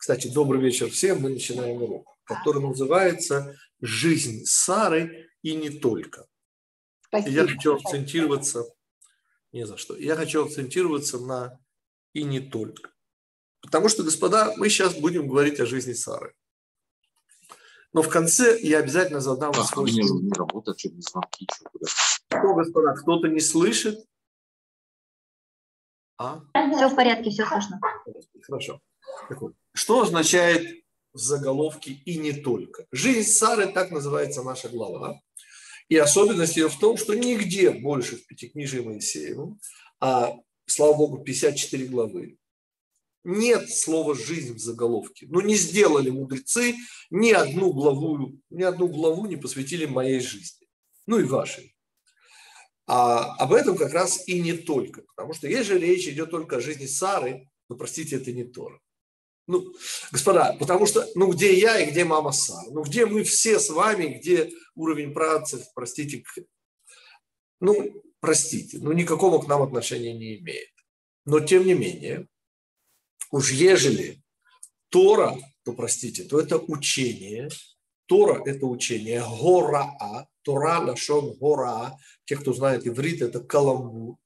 Кстати, добрый вечер всем. Мы начинаем урок, который называется «Жизнь Сары и не только». Спасибо. Я хочу акцентироваться, не за что, я хочу акцентироваться на «и не только». Потому что, господа, мы сейчас будем говорить о жизни Сары. Но в конце я обязательно задам а, свой... Не, не работает, что не звонки, что куда. Что, господа, кто-то не слышит? А? Все в порядке, все слышно. Хорошо. Что означает в заголовке «и не только»? Жизнь Сары, так называется наша глава. И особенность ее в том, что нигде больше в Пятикнижии Моисеевом, а, слава богу, 54 главы, нет слова «жизнь» в заголовке. Ну, не сделали мудрецы ни одну главу, ни одну главу не посвятили моей жизни. Ну и вашей. А об этом как раз и не только. Потому что если речь идет только о жизни Сары, ну, простите, это не Тора. Ну, господа, потому что, ну, где я и где мама Сара? Ну, где мы все с вами, где уровень працев, простите, ну, простите, ну, никакого к нам отношения не имеет. Но, тем не менее, Уж ежели Тора, то простите, то это учение. Тора – это учение. Гораа, Тора, Лашон, Гора. Те, кто знает иврит, это каламбур.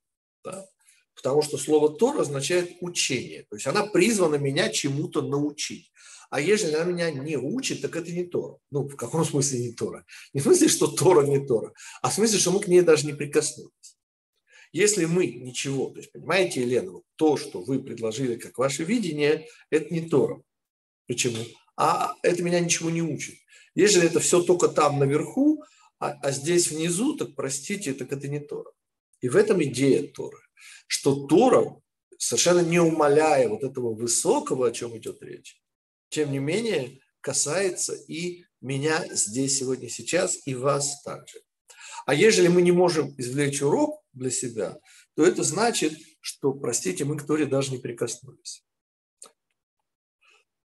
Да? Потому что слово Тора означает учение. То есть она призвана меня чему-то научить. А если она меня не учит, так это не Тора. Ну, в каком смысле не Тора? Не в смысле, что Тора не Тора, а в смысле, что мы к ней даже не прикоснулись. Если мы ничего, то есть, понимаете, Елена, то, что вы предложили как ваше видение, это не Тора. Почему? А это меня ничего не учит. Если это все только там наверху, а, а здесь внизу, так простите, так это не Тора. И в этом идея Торы, что Тора, совершенно не умаляя вот этого высокого, о чем идет речь, тем не менее касается и меня здесь, сегодня, сейчас, и вас также. А если мы не можем извлечь урок для себя, то это значит, что, простите, мы к Торе даже не прикоснулись.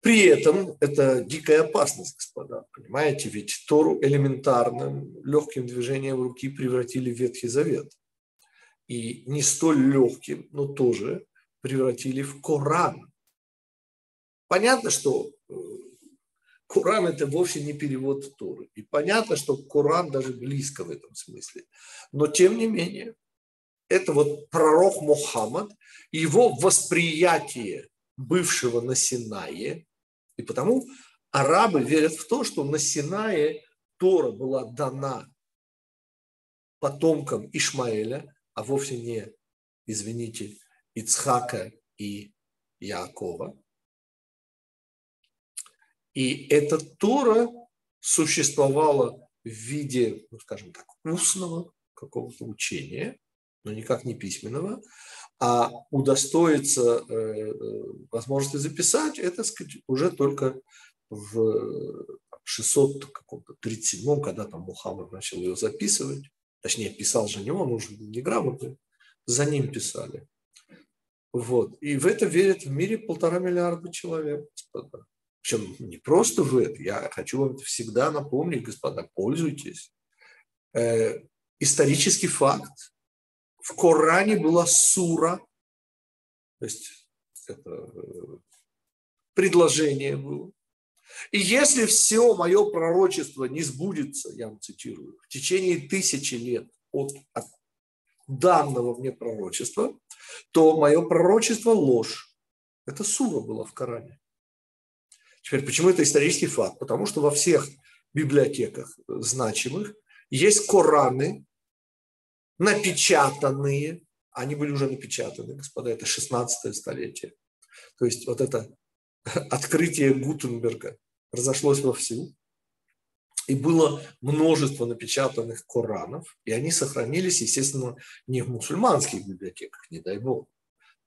При этом это дикая опасность, господа, понимаете, ведь Тору элементарным, легким движением руки превратили в Ветхий Завет. И не столь легким, но тоже превратили в Коран. Понятно, что э, Коран – это вовсе не перевод Торы. И понятно, что Коран даже близко в этом смысле. Но тем не менее, это вот пророк Мухаммад, его восприятие бывшего на Синае, и потому арабы верят в то, что на Синае Тора была дана потомкам Ишмаэля, а вовсе не, извините, Ицхака и Якова. И эта Тора существовала в виде, ну, скажем так, устного какого-то учения, но никак не письменного, а удостоиться э, э возможности записать, это сказать, уже только в 637 когда там Мухаммад начал ее записывать, точнее, писал же не он, уже неграмотный, за ним писали. Вот. И в это верят в мире полтора миллиарда человек, господа. Причем не просто в это, я хочу вам всегда напомнить, господа, пользуйтесь. Э, исторический факт. В Коране была сура, то есть это э, предложение было. И если все мое пророчество не сбудется, я вам цитирую, в течение тысячи лет от, от данного мне пророчества, то мое пророчество ложь. Это сура была в Коране. Теперь, почему это исторический факт? Потому что во всех библиотеках значимых есть Кораны, напечатанные, они были уже напечатаны, господа, это 16 столетие. То есть вот это открытие Гутенберга разошлось вовсю, и было множество напечатанных Коранов, и они сохранились, естественно, не в мусульманских библиотеках, не дай бог,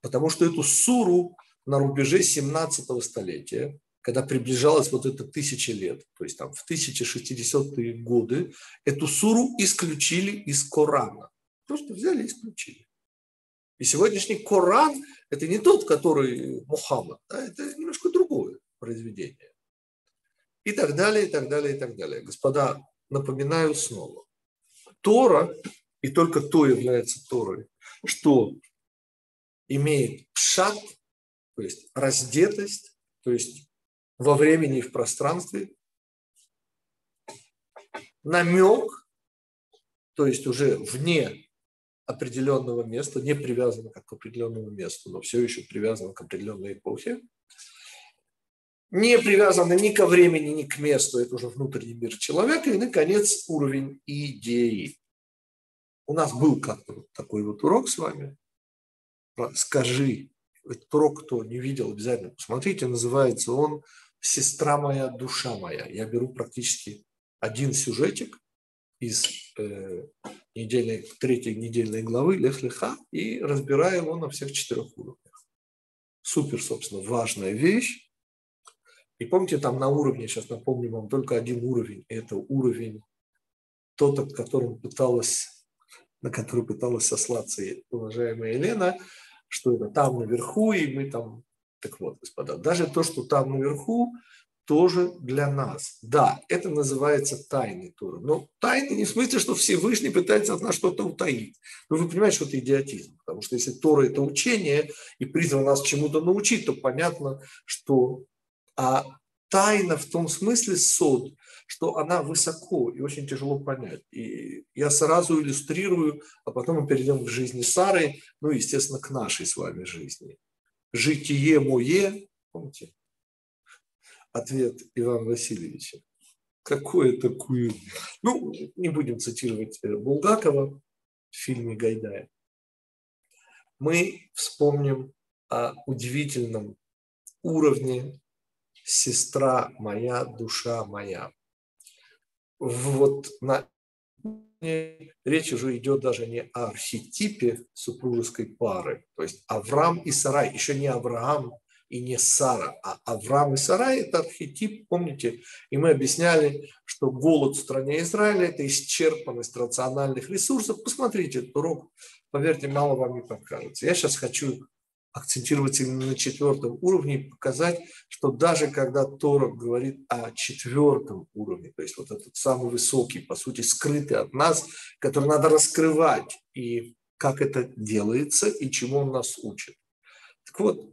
потому что эту суру на рубеже 17 столетия когда приближалось вот это тысячи лет, то есть там в 1060-е годы, эту суру исключили из Корана. Просто взяли и исключили. И сегодняшний Коран – это не тот, который Мухаммад, да, это немножко другое произведение. И так далее, и так далее, и так далее. Господа, напоминаю снова. Тора, и только то является Торой, что имеет пшат, то есть раздетость, то есть во времени и в пространстве, намек, то есть уже вне определенного места, не привязано к определенному месту, но все еще привязано к определенной эпохе, не привязано ни ко времени, ни к месту, это уже внутренний мир человека, и, наконец, уровень идеи. У нас был как-то вот такой вот урок с вами. Скажи, этот урок, кто не видел, обязательно посмотрите, называется он «Сестра моя, душа моя». Я беру практически один сюжетик из э, недельной, третьей недельной главы Лех-Леха и разбираю его на всех четырех уровнях. Супер, собственно, важная вещь. И помните, там на уровне, сейчас напомню вам, только один уровень. Это уровень тот, от которым пыталась, на который пыталась сослаться уважаемая Елена, что это там наверху, и мы там... Так вот, господа, даже то, что там наверху, тоже для нас. Да, это называется тайной Торы. Но тайны не в смысле, что Всевышний пытается от нас что-то утаить. Но вы понимаете, что это идиотизм. Потому что если Тора – это учение и призван нас чему-то научить, то понятно, что а тайна в том смысле сод, что она высоко и очень тяжело понять. И я сразу иллюстрирую, а потом мы перейдем к жизни Сары, ну, естественно, к нашей с вами жизни. Житие мое, помните, ответ Ивана Васильевича. Какое такое? Ну, не будем цитировать э, Булгакова в фильме Гайдая. Мы вспомним о удивительном уровне «Сестра моя, душа моя». Вот на речь уже идет даже не о архетипе супружеской пары, то есть Авраам и Сарай, еще не Авраам и не Сара, а Авраам и Сара – это архетип, помните, и мы объясняли, что голод в стране Израиля – это исчерпанность рациональных ресурсов. Посмотрите этот урок, поверьте, мало вам не покажется. Я сейчас хочу акцентировать именно на четвертом уровне показать, что даже когда Тора говорит о четвертом уровне, то есть вот этот самый высокий, по сути, скрытый от нас, который надо раскрывать, и как это делается, и чему он нас учит. Так вот,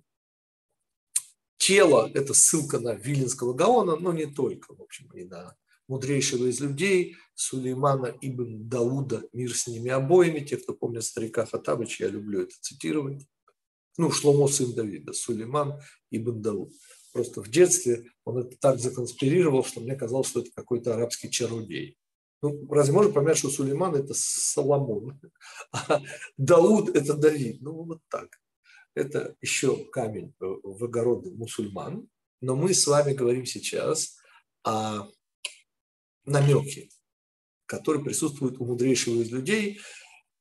тело – это ссылка на Вилинского Гаона, но не только, в общем, и на мудрейшего из людей, Сулеймана ибн Дауда, мир с ними обоими. Те, кто помнит старика Хатабыча, я люблю это цитировать. Ну, Шломо сын Давида, Сулейман ибн Дауд. Просто в детстве он это так законспирировал, что мне казалось, что это какой-то арабский чародей. Ну, разве можно понять, что Сулейман – это Соломон, а Дауд – это Давид? Ну, вот так это еще камень в огороды мусульман, но мы с вами говорим сейчас о намеке, который присутствует у мудрейшего из людей,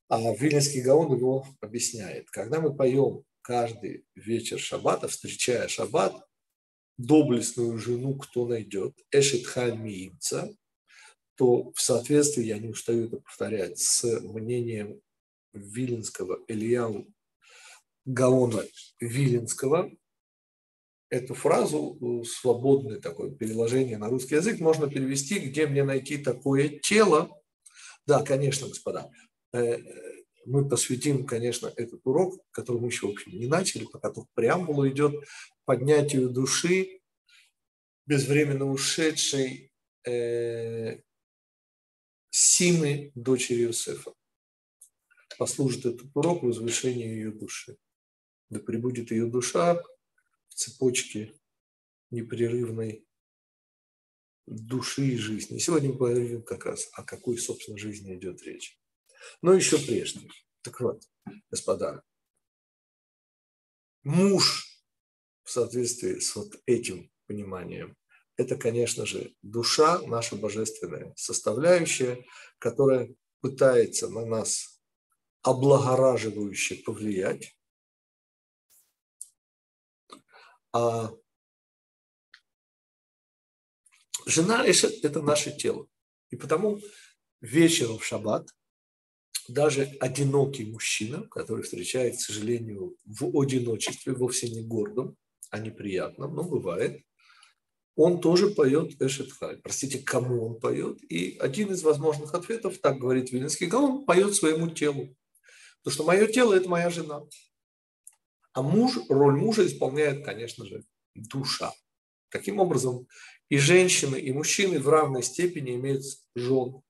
а Вильнинский Гаон его объясняет. Когда мы поем каждый вечер шаббата, встречая шаббат, доблестную жену кто найдет, Эшет Хальмиимца, то в соответствии, я не устаю это повторять, с мнением Вилинского Ильяу Гаона Виленского. Эту фразу, э, свободное такое переложение на русский язык, можно перевести, где мне найти такое тело. Да, конечно, господа, э, мы посвятим, конечно, этот урок, который мы еще, в общем, не начали, пока только преамбула идет, поднятию души, безвременно ушедшей э, Симы, дочери Иосифа. Послужит этот урок возвышению ее души да пребудет ее душа в цепочке непрерывной души и жизни. сегодня мы поговорим как раз, о какой, собственно, жизни идет речь. Но еще прежде. Так вот, господа, муж в соответствии с вот этим пониманием, это, конечно же, душа, наша божественная составляющая, которая пытается на нас облагораживающе повлиять, А жена – это наше тело. И потому вечером в шаббат даже одинокий мужчина, который встречает, к сожалению, в одиночестве, вовсе не гордом, а неприятном, но бывает, он тоже поет Эшетхай. Простите, кому он поет? И один из возможных ответов, так говорит Вилинский Гаон, поет своему телу. Потому что мое тело – это моя жена. А муж, роль мужа исполняет, конечно же, душа. Таким образом, и женщины, и мужчины в равной степени имеют жен.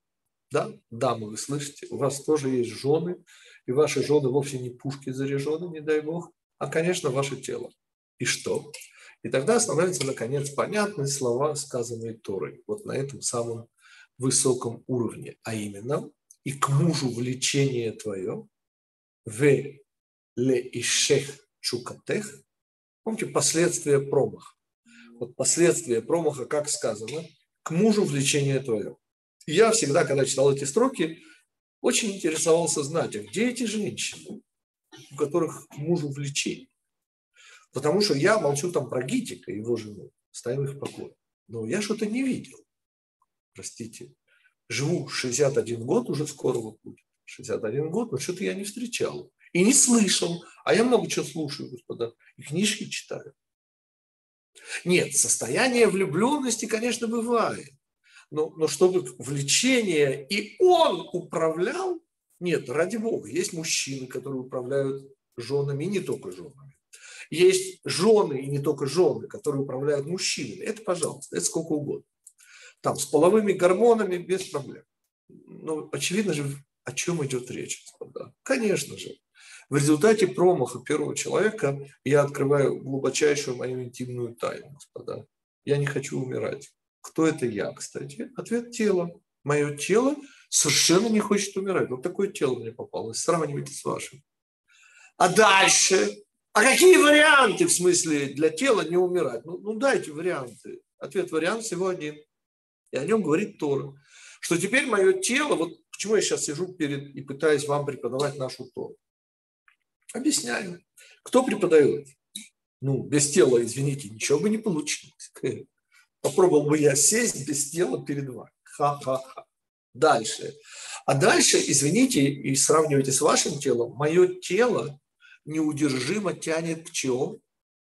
Да, дамы, вы слышите, у вас тоже есть жены, и ваши жены вовсе не пушки заряжены, не дай бог, а, конечно, ваше тело. И что? И тогда становятся, наконец, понятны слова, сказанные Торой, вот на этом самом высоком уровне, а именно, и к мужу влечение твое, в ле ишех чукатех, помните, последствия промаха. Вот последствия промаха, как сказано, к мужу влечение твое. И я всегда, когда читал эти строки, очень интересовался знать, а где эти женщины, у которых к мужу. Потому что я молчу там про Гитика, его жену, ставил их в покое. Но я что-то не видел. Простите. Живу 61 год, уже скоро вот будет. 61 год, но что-то я не встречал. И не слышал. А я много чего слушаю, господа. И книжки читаю. Нет, состояние влюбленности, конечно, бывает. Но, но чтобы влечение, и он управлял, нет, ради бога, есть мужчины, которые управляют женами, и не только женами. Есть жены, и не только жены, которые управляют мужчинами. Это, пожалуйста, это сколько угодно. Там с половыми гормонами без проблем. Ну, очевидно же, о чем идет речь, господа. Конечно же, в результате промаха первого человека я открываю глубочайшую мою интимную тайну, господа. Я не хочу умирать. Кто это я, кстати? Ответ – тело. Мое тело совершенно не хочет умирать. Вот такое тело мне попалось. Сравнивайте с вашим. А дальше? А какие варианты, в смысле, для тела не умирать? Ну, ну дайте варианты. Ответ вариант всего один. И о нем говорит Тора. Что теперь мое тело, вот почему я сейчас сижу перед и пытаюсь вам преподавать нашу Тору. Объясняю. Кто преподает? Ну, без тела, извините, ничего бы не получилось. Попробовал бы я сесть без тела перед вами. Ха-ха-ха. Дальше. А дальше, извините, и сравнивайте с вашим телом, мое тело неудержимо тянет к чему?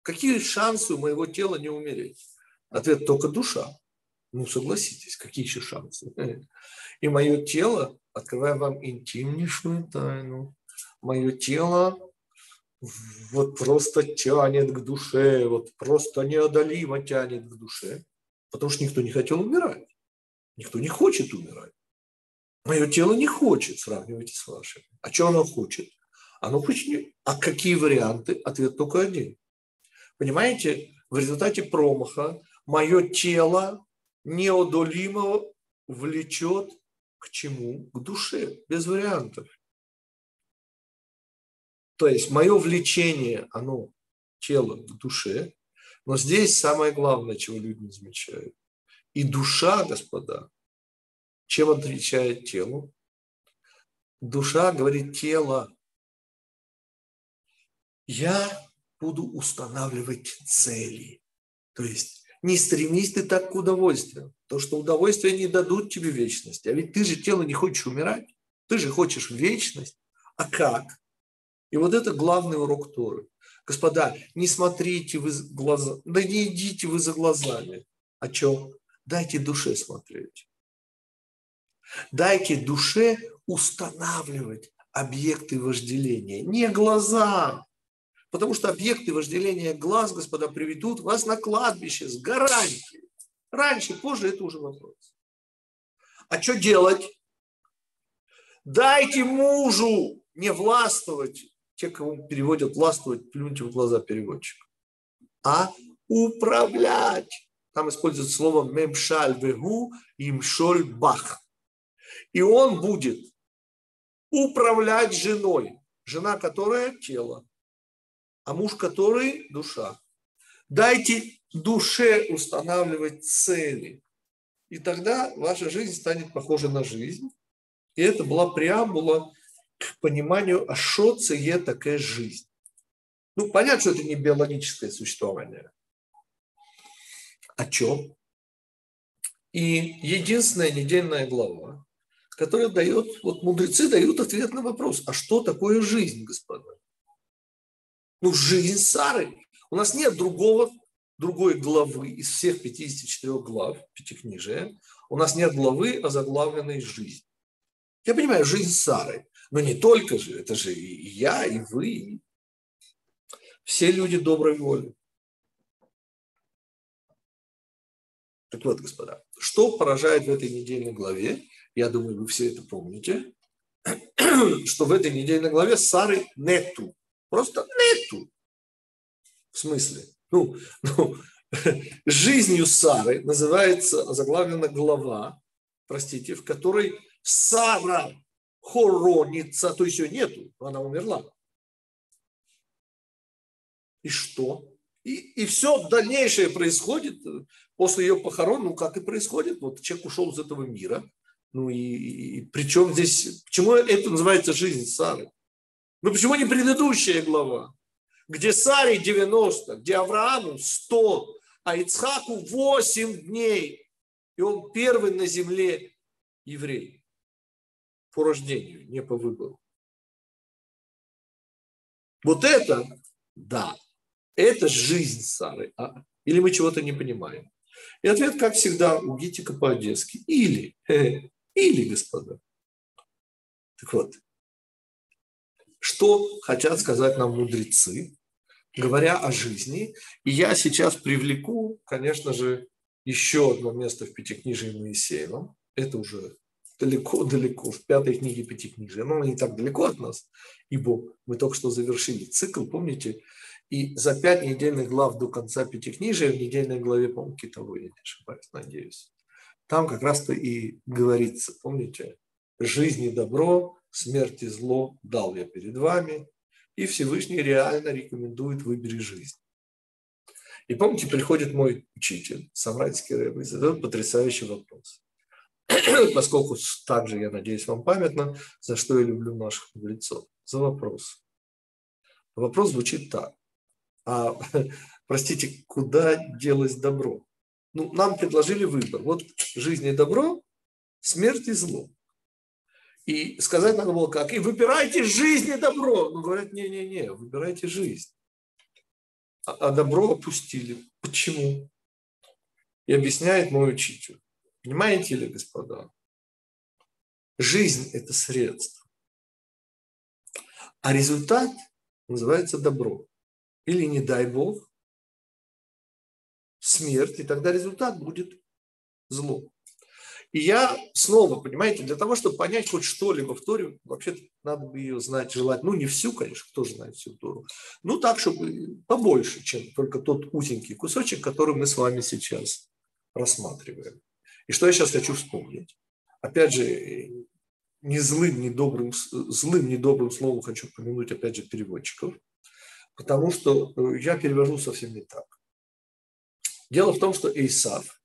Какие шансы у моего тела не умереть? Ответ только душа. Ну, согласитесь, какие еще шансы? И мое тело, открывая вам интимнейшую тайну, мое тело вот просто тянет к душе, вот просто неодолимо тянет к душе, потому что никто не хотел умирать. Никто не хочет умирать. Мое тело не хочет, сравнивайте с вашим. А что оно хочет? Оно хочет... А какие варианты? Ответ только один. Понимаете, в результате промаха мое тело неодолимо влечет к чему? К душе, без вариантов. То есть мое влечение, оно тело к душе, но здесь самое главное, чего люди не замечают. И душа, господа, чем отличает тело? Душа говорит тело. Я буду устанавливать цели. То есть не стремись ты так к удовольствию. То, что удовольствия не дадут тебе вечность. А ведь ты же тело не хочешь умирать. Ты же хочешь вечность. А как? И вот это главный урок Торы. Господа, не смотрите вы за глаза, да не идите вы за глазами. О чем? Дайте душе смотреть. Дайте душе устанавливать объекты вожделения, не глаза. Потому что объекты вожделения глаз, господа, приведут вас на кладбище с гарантией. Раньше, позже это уже вопрос. А что делать? Дайте мужу не властвовать те, кого переводят властвовать, плюньте в глаза переводчика. А управлять. Там используется слово мемшаль вегу имшоль бах. И он будет управлять женой. Жена, которая тело, а муж, который душа. Дайте душе устанавливать цели. И тогда ваша жизнь станет похожа на жизнь. И это была преамбула к пониманию, а что це такая жизнь. Ну, понятно, что это не биологическое существование. О чем? И единственная недельная глава, которая дает, вот мудрецы дают ответ на вопрос, а что такое жизнь, господа? Ну, жизнь Сары. У нас нет другого, другой главы из всех 54 глав Пятикнижия. У нас нет главы о заглавленной жизни. Я понимаю, жизнь Сары. Но не только же, это же и я, и вы, все люди доброй воли. Так вот, господа, что поражает в этой недельной главе? Я думаю, вы все это помните, что в этой недельной главе Сары нету. Просто нету. В смысле? Ну, ну жизнью Сары называется заглавлена глава, простите, в которой Сара хоронится, то есть ее нету, она умерла. И что? И, и все дальнейшее происходит после ее похорон, ну как и происходит. Вот человек ушел из этого мира. Ну и, и, и причем здесь, почему это называется жизнь Сары? Ну почему не предыдущая глава, где Саре 90, где Аврааму 100, а Ицхаку 8 дней, и он первый на земле еврей по рождению, не по выбору. Вот это, да, это жизнь Сары. А? Или мы чего-то не понимаем? И ответ, как всегда, у Гитика по-одесски. Или, или, господа. Так вот, что хотят сказать нам мудрецы, говоря о жизни. И я сейчас привлеку, конечно же, еще одно место в Пятикнижии Моисеевом. Это уже далеко-далеко, в пятой книге Пятикнижия. Но не так далеко от нас, ибо мы только что завершили цикл, помните, и за пять недельных глав до конца Пятикнижия, в недельной главе, по-моему, Китовой, я не ошибаюсь, надеюсь, там как раз-то и говорится, помните, жизнь и добро, смерть и зло дал я перед вами, и Всевышний реально рекомендует выбери жизнь. И помните, приходит мой учитель, Самрайский Рэб, и задает потрясающий вопрос. Поскольку также, я надеюсь, вам памятно, за что я люблю наших мудрецов. За вопрос. Вопрос звучит так а, простите, куда делось добро? Ну, нам предложили выбор. Вот жизнь и добро, смерть и зло. И сказать надо было как? И выбирайте жизнь и добро. Ну, говорят, не-не-не, выбирайте жизнь. А, а добро опустили. Почему? И объясняет мой учитель. Понимаете ли, господа? Жизнь – это средство. А результат называется добро или, не дай Бог, смерть, и тогда результат будет зло. И я снова, понимаете, для того, чтобы понять хоть что-либо в Торе, вообще надо бы ее знать, желать, ну не всю, конечно, кто же знает всю Тору, ну так, чтобы побольше, чем только тот узенький кусочек, который мы с вами сейчас рассматриваем. И что я сейчас хочу вспомнить? Опять же, не злым, не добрым, злым, не добрым словом хочу помянуть, опять же, переводчиков – потому что э, я перевожу совсем не так. Дело в том, что Исав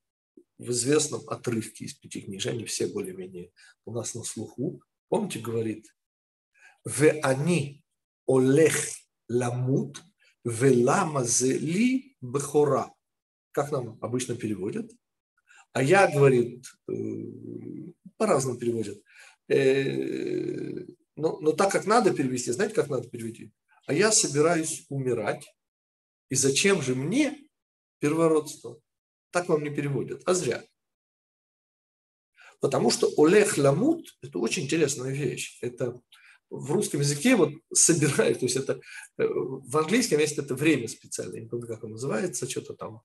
в известном отрывке из пяти книжей, они все более-менее у нас на слуху, помните, говорит, «Ве они олех ламут, ве лама ли бехора». Как нам обычно переводят? А я, говорит, по-разному переводят. Э, но, но так как надо перевести, знаете, как надо перевести? а я собираюсь умирать. И зачем же мне первородство? Так вам не переводят, а зря. Потому что Олег Ламут – это очень интересная вещь. Это в русском языке вот собирают, то есть это э, в английском есть это время специальное, не помню, как оно называется, что-то там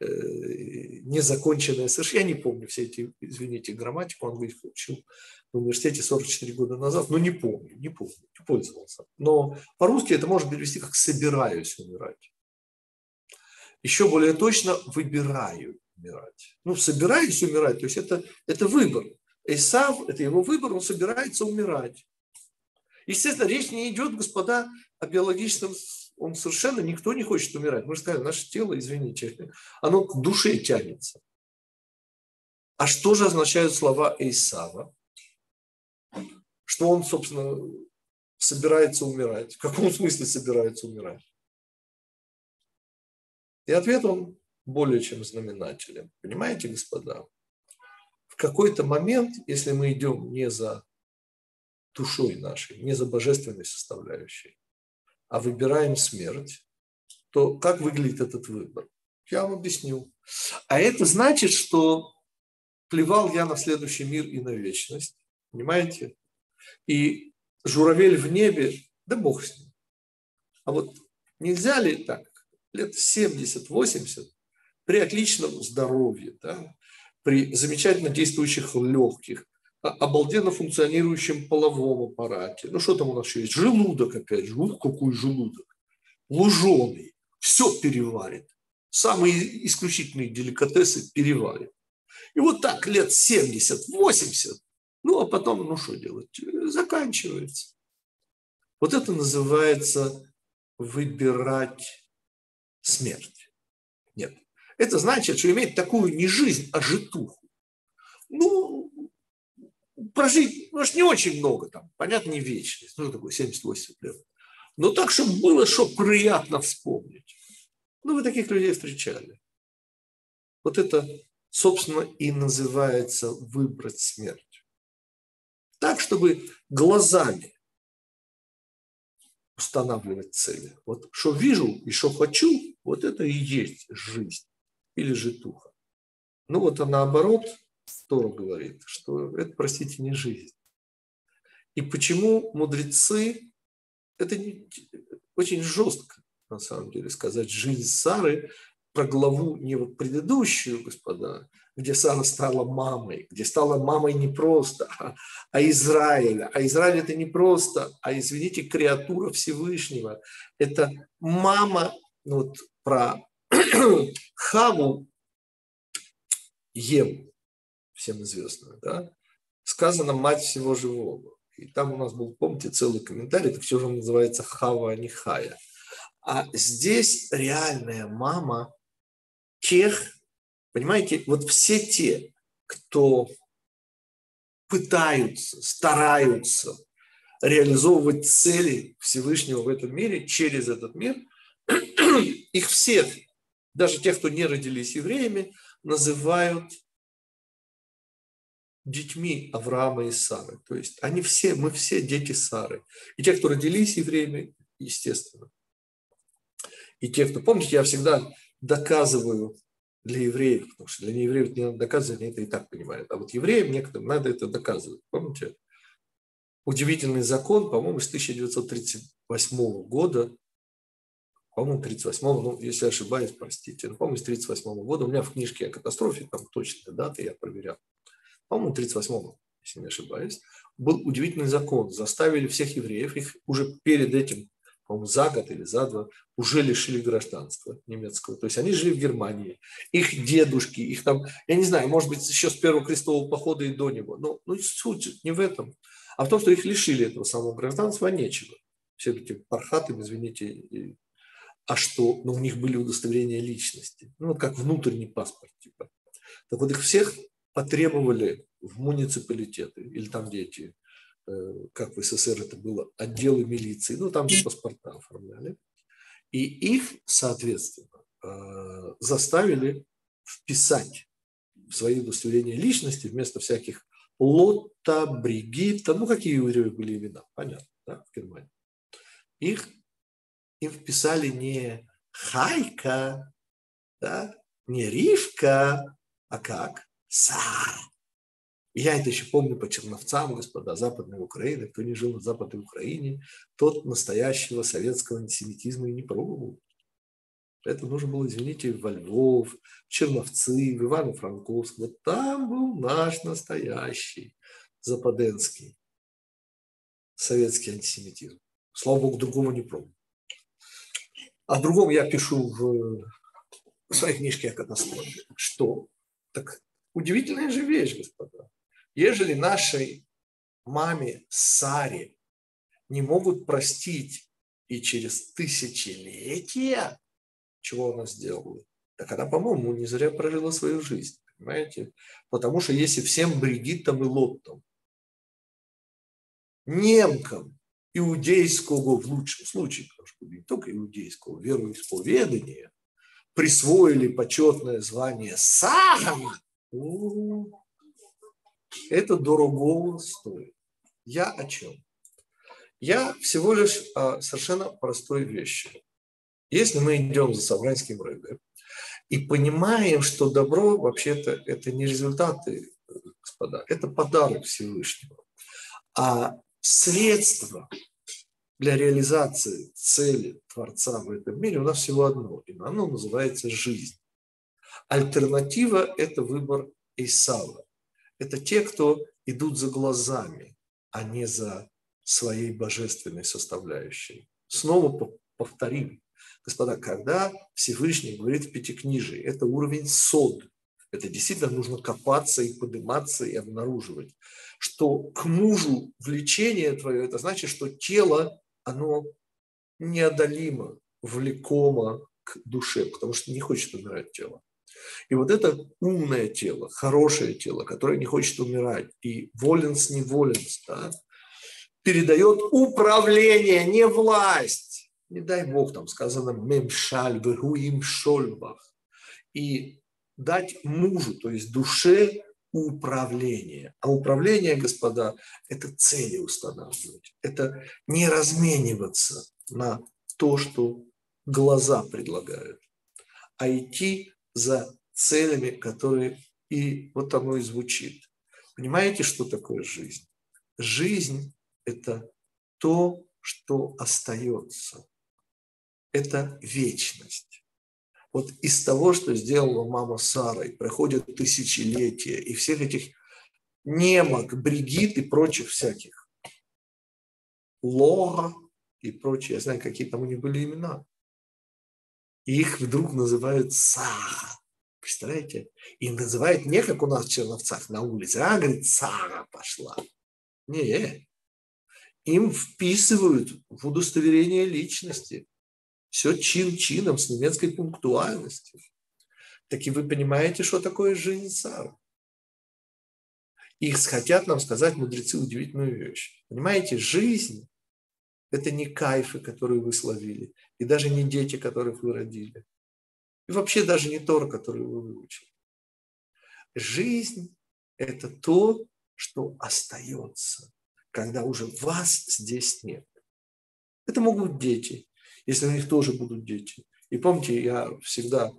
незаконченное совершенно. Я не помню все эти, извините, грамматику английскую учил в университете 44 года назад, но не помню, не помню, не пользовался. Но по-русски это можно перевести как «собираюсь умирать». Еще более точно «выбираю умирать». Ну, «собираюсь умирать», то есть это, это выбор. Исав – это его выбор, он собирается умирать. Естественно, речь не идет, господа, о биологическом он совершенно никто не хочет умирать. Мы же сказали, наше тело, извините, оно к душе тянется. А что же означают слова Исава? что он, собственно, собирается умирать. В каком смысле собирается умирать? И ответ он более чем знаменателен. Понимаете, господа? В какой-то момент, если мы идем не за душой нашей, не за божественной составляющей, а выбираем смерть, то как выглядит этот выбор? Я вам объясню. А это значит, что плевал я на следующий мир и на вечность. Понимаете? И журавель в небе, да бог с ним. А вот нельзя ли так, лет 70-80, при отличном здоровье, да, при замечательно действующих легких, обалденно функционирующем половом аппарате. Ну, что там у нас еще есть? Желудок опять же. Ух, какой желудок. Луженый. Все переварит. Самые исключительные деликатесы переварит. И вот так лет 70-80, ну, а потом, ну, что делать? Заканчивается. Вот это называется выбирать смерть. Нет. Это значит, что иметь такую не жизнь, а житуху. Ну, прожить, ну, не очень много там, понятно, не вечность, ну, такое 78 лет. Но так, чтобы было, что приятно вспомнить. Ну, вы таких людей встречали. Вот это, собственно, и называется выбрать смерть. Так, чтобы глазами устанавливать цели. Вот что вижу и что хочу, вот это и есть жизнь или житуха. Ну вот а наоборот, Тора говорит, что это, простите, не жизнь. И почему мудрецы, это не, очень жестко, на самом деле, сказать, жизнь Сары про главу не вот предыдущую, господа, где Сара стала мамой, где стала мамой не просто, а, а Израиля. А Израиль это не просто, а, извините, креатура Всевышнего. Это мама, ну вот про Хаву Ем, всем известную, да, сказано «мать всего живого». И там у нас был, помните, целый комментарий, это все же называется Хава, а не Хая. А здесь реальная мама тех, понимаете, вот все те, кто пытаются, стараются реализовывать цели Всевышнего в этом мире, через этот мир, их всех, даже тех, кто не родились евреями, называют детьми Авраама и Сары. То есть они все, мы все дети Сары. И те, кто родились евреями, естественно. И те, кто, помните, я всегда доказываю для евреев, потому что для неевреев не надо доказывать, они это и так понимают. А вот евреям некоторым надо это доказывать. Помните? Удивительный закон, по-моему, с 1938 года, по-моему, 38 ну, если ошибаюсь, простите, но, по-моему, с 38 года, у меня в книжке о катастрофе, там точные даты, я проверял, по-моему, 38-го, если не ошибаюсь, был удивительный закон. Заставили всех евреев, их уже перед этим, по-моему, за год или за два, уже лишили гражданства немецкого. То есть они жили в Германии. Их дедушки, их там, я не знаю, может быть, еще с первого крестового похода и до него. Но ну, суть не в этом, а в том, что их лишили этого самого гражданства, а нечего. Все эти пархатым, извините, а что? Ну, у них были удостоверения личности. Ну, вот как внутренний паспорт, типа. Так вот их всех потребовали в муниципалитеты, или там, где эти, э, как в СССР это было, отделы милиции, ну, там, где паспорта оформляли, и их, соответственно, э, заставили вписать в свои удостоверения личности вместо всяких Лотта, Бригитта, ну, какие у евреев были имена, понятно, да, в Германии. Их им вписали не Хайка, да, не Ривка, а как? Сара. Я это еще помню по Черновцам, господа, Западной Украины. Кто не жил в Западной Украине, тот настоящего советского антисемитизма и не пробовал. Это нужно было, извините, во Львов, в Черновцы, в Ивано-Франковск. Вот там был наш настоящий западенский советский антисемитизм. Слава Богу, другого не пробовал. О другом я пишу в своей книжке о катастрофе. Что? Так Удивительная же вещь, господа. Ежели нашей маме Саре не могут простить и через тысячелетия, чего она сделала, так она, по-моему, не зря прожила свою жизнь, понимаете? Потому что если всем Бригиттам и Лоттам, немкам иудейского, в лучшем случае, потому что не только иудейского, вероисповедания, присвоили почетное звание Сарам, это дорого стоит. Я о чем? Я всего лишь о совершенно простой вещи. Если мы идем за Савранским Рэбе и понимаем, что добро вообще-то это не результаты, господа, это подарок Всевышнего, а средство для реализации цели Творца в этом мире у нас всего одно, и оно называется жизнь. Альтернатива – это выбор Исава – это те, кто идут за глазами, а не за своей божественной составляющей. Снова повторим, господа, когда Всевышний говорит в Пятикнижии, это уровень сод, это действительно нужно копаться и подниматься и обнаруживать, что к мужу влечение твое, это значит, что тело, оно неодолимо, влекомо к душе, потому что не хочет умирать тело. И вот это умное тело, хорошее тело, которое не хочет умирать, и воленс не воленс, да, передает управление, не власть. Не дай Бог, там сказано мемшаль, им шольбах. И дать мужу, то есть душе, управление. А управление, господа, это цели устанавливать. Это не размениваться на то, что глаза предлагают, а идти за целями, которые и вот оно и звучит. Понимаете, что такое жизнь? Жизнь – это то, что остается. Это вечность. Вот из того, что сделала мама Сара, и проходят тысячелетия, и всех этих немок, бригит и прочих всяких, Лора и прочие, я знаю, какие там у них были имена. И их вдруг называют Сара. Представляете? И называют не как у нас в Черновцах на улице, а говорит, Сара пошла. Не, им вписывают в удостоверение личности. Все чин-чином, с немецкой пунктуальностью. Так и вы понимаете, что такое жизнь Сары. Их хотят нам сказать мудрецы удивительную вещь. Понимаете, жизнь – это не кайфы, которые вы словили, и даже не дети, которых вы родили, и вообще даже не Тор, который вы выучили. Жизнь – это то, что остается, когда уже вас здесь нет. Это могут быть дети, если у них тоже будут дети. И помните, я всегда...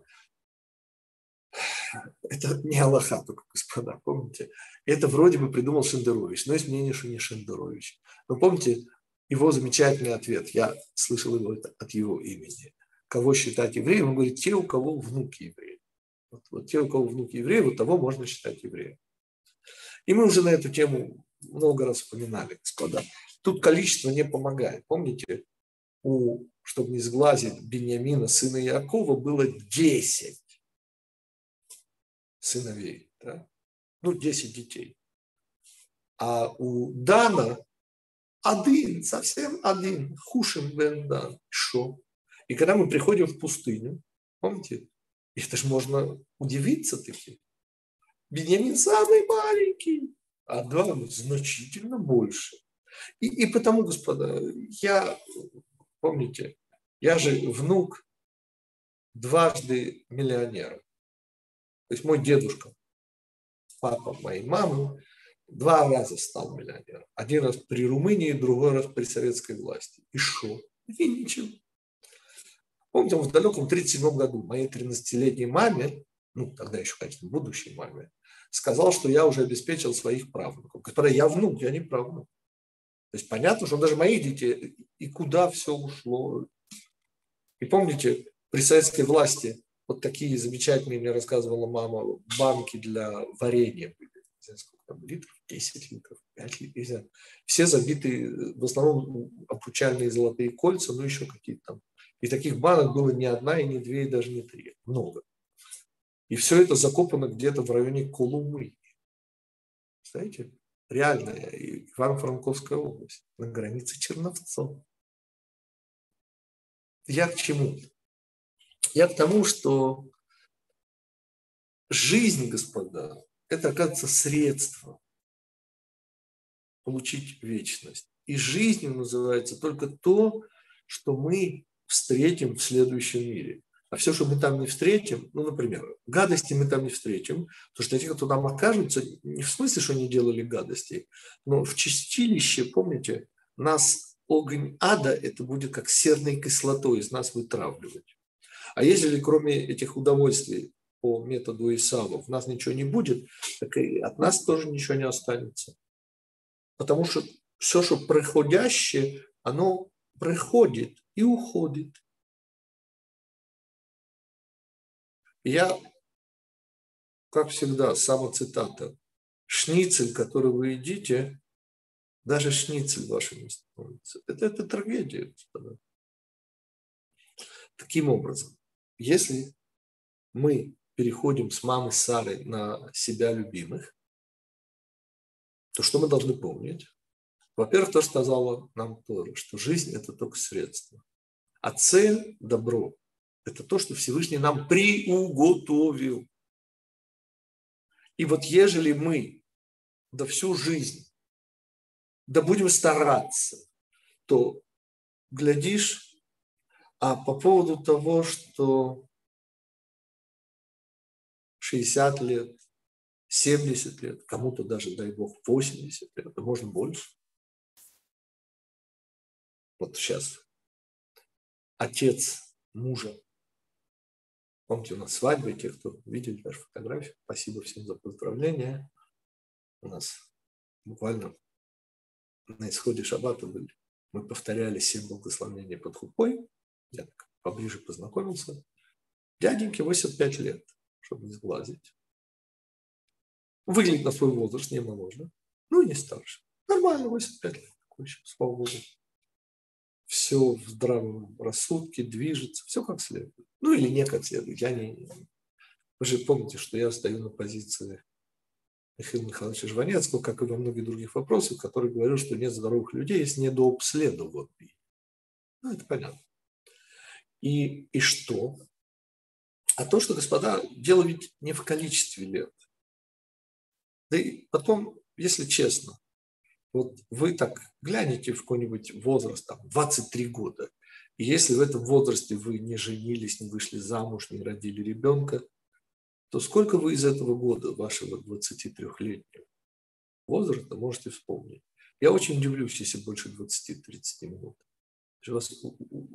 Это не Аллаха только, господа, помните? Это вроде бы придумал Шендерович, но есть мнение, что не Шендерович. Но помните его замечательный ответ, я слышал его от его имени. Кого считать евреем? Он говорит, те, у кого внуки евреи. Вот, вот те, у кого внуки евреи, вот того можно считать евреем. И мы уже на эту тему много раз вспоминали, господа. Тут количество не помогает. Помните, у, чтобы не сглазить Бениамина, сына Якова, было 10 сыновей. Да? Ну, 10 детей. А у Дана один, совсем один. Хушим бен Дан. Шо? И когда мы приходим в пустыню, помните, это же можно удивиться таки. Беньямин самый маленький, а Дан значительно больше. И, и потому, господа, я Помните, я же внук дважды миллионера. То есть мой дедушка, папа моей мамы, два раза стал миллионером. Один раз при Румынии, другой раз при советской власти. И что? И ничего. Помните, в далеком 1937 году моей 13-летней маме, ну, тогда еще, конечно, будущей маме, сказал, что я уже обеспечил своих правнуков. Господа, я внук, я не правнук. То есть понятно, что даже моих детей, и куда все ушло. И помните, при советской власти вот такие замечательные, мне рассказывала мама, банки для варенья были. Там литров, 10 литров, 5 литров. Все забиты, в основном обручальные золотые кольца, ну еще какие-то там. И таких банок было не одна, и не две, и даже не три. Много. И все это закопано где-то в районе Колумы. Знаете? реальная Ивано-Франковская область, на границе Черновцов. Я к чему? Я к тому, что жизнь, господа, это, оказывается, средство получить вечность. И жизнью называется только то, что мы встретим в следующем мире. А все, что мы там не встретим, ну, например, гадости мы там не встретим, потому что те, кто там окажутся, не в смысле, что они делали гадости, но в чистилище, помните, нас огонь ада, это будет как серной кислотой из нас вытравливать. А если кроме этих удовольствий по методу Исава в нас ничего не будет, так и от нас тоже ничего не останется. Потому что все, что проходящее, оно приходит и уходит. Я как всегда, самоцитата. Шницель, который вы едите, даже шницель вашим не становится. Это, это трагедия. Таким образом, если мы переходим с мамы Сары на себя любимых, то что мы должны помнить? Во-первых, то, что сказала нам Тора, что жизнь – это только средство. А цель – добро. Это то, что Всевышний нам приуготовил. И вот ежели мы да всю жизнь, да будем стараться, то, глядишь, а по поводу того, что 60 лет, 70 лет, кому-то даже, дай бог, 80 лет, а можно больше. Вот сейчас отец мужа. Помните, у нас свадьба, те, кто видели даже фотографию. Спасибо всем за поздравления. У нас буквально на исходе шаббата были. Мы повторяли семь благословений под хупой. Я поближе познакомился. Дяденьке 85 лет чтобы не сглазить. Выглядит на свой возраст немного, ну и не старше. Нормально, 85 лет такой еще, слава богу. Все в здравом рассудке, движется, все как следует. Ну или не как следует. Я не... Вы же помните, что я стою на позиции Михаила Михайловича Жванецкого, как и во многих других вопросах, который говорил, что нет здоровых людей, есть недообследованные. Ну, это понятно. И, и что? А то, что, господа, дело ведь не в количестве лет. Да и потом, если честно, вот вы так глянете в какой-нибудь возраст, там, 23 года, и если в этом возрасте вы не женились, не вышли замуж, не родили ребенка, то сколько вы из этого года, вашего 23-летнего возраста, можете вспомнить? Я очень удивлюсь, если больше 20-30 минут. У вас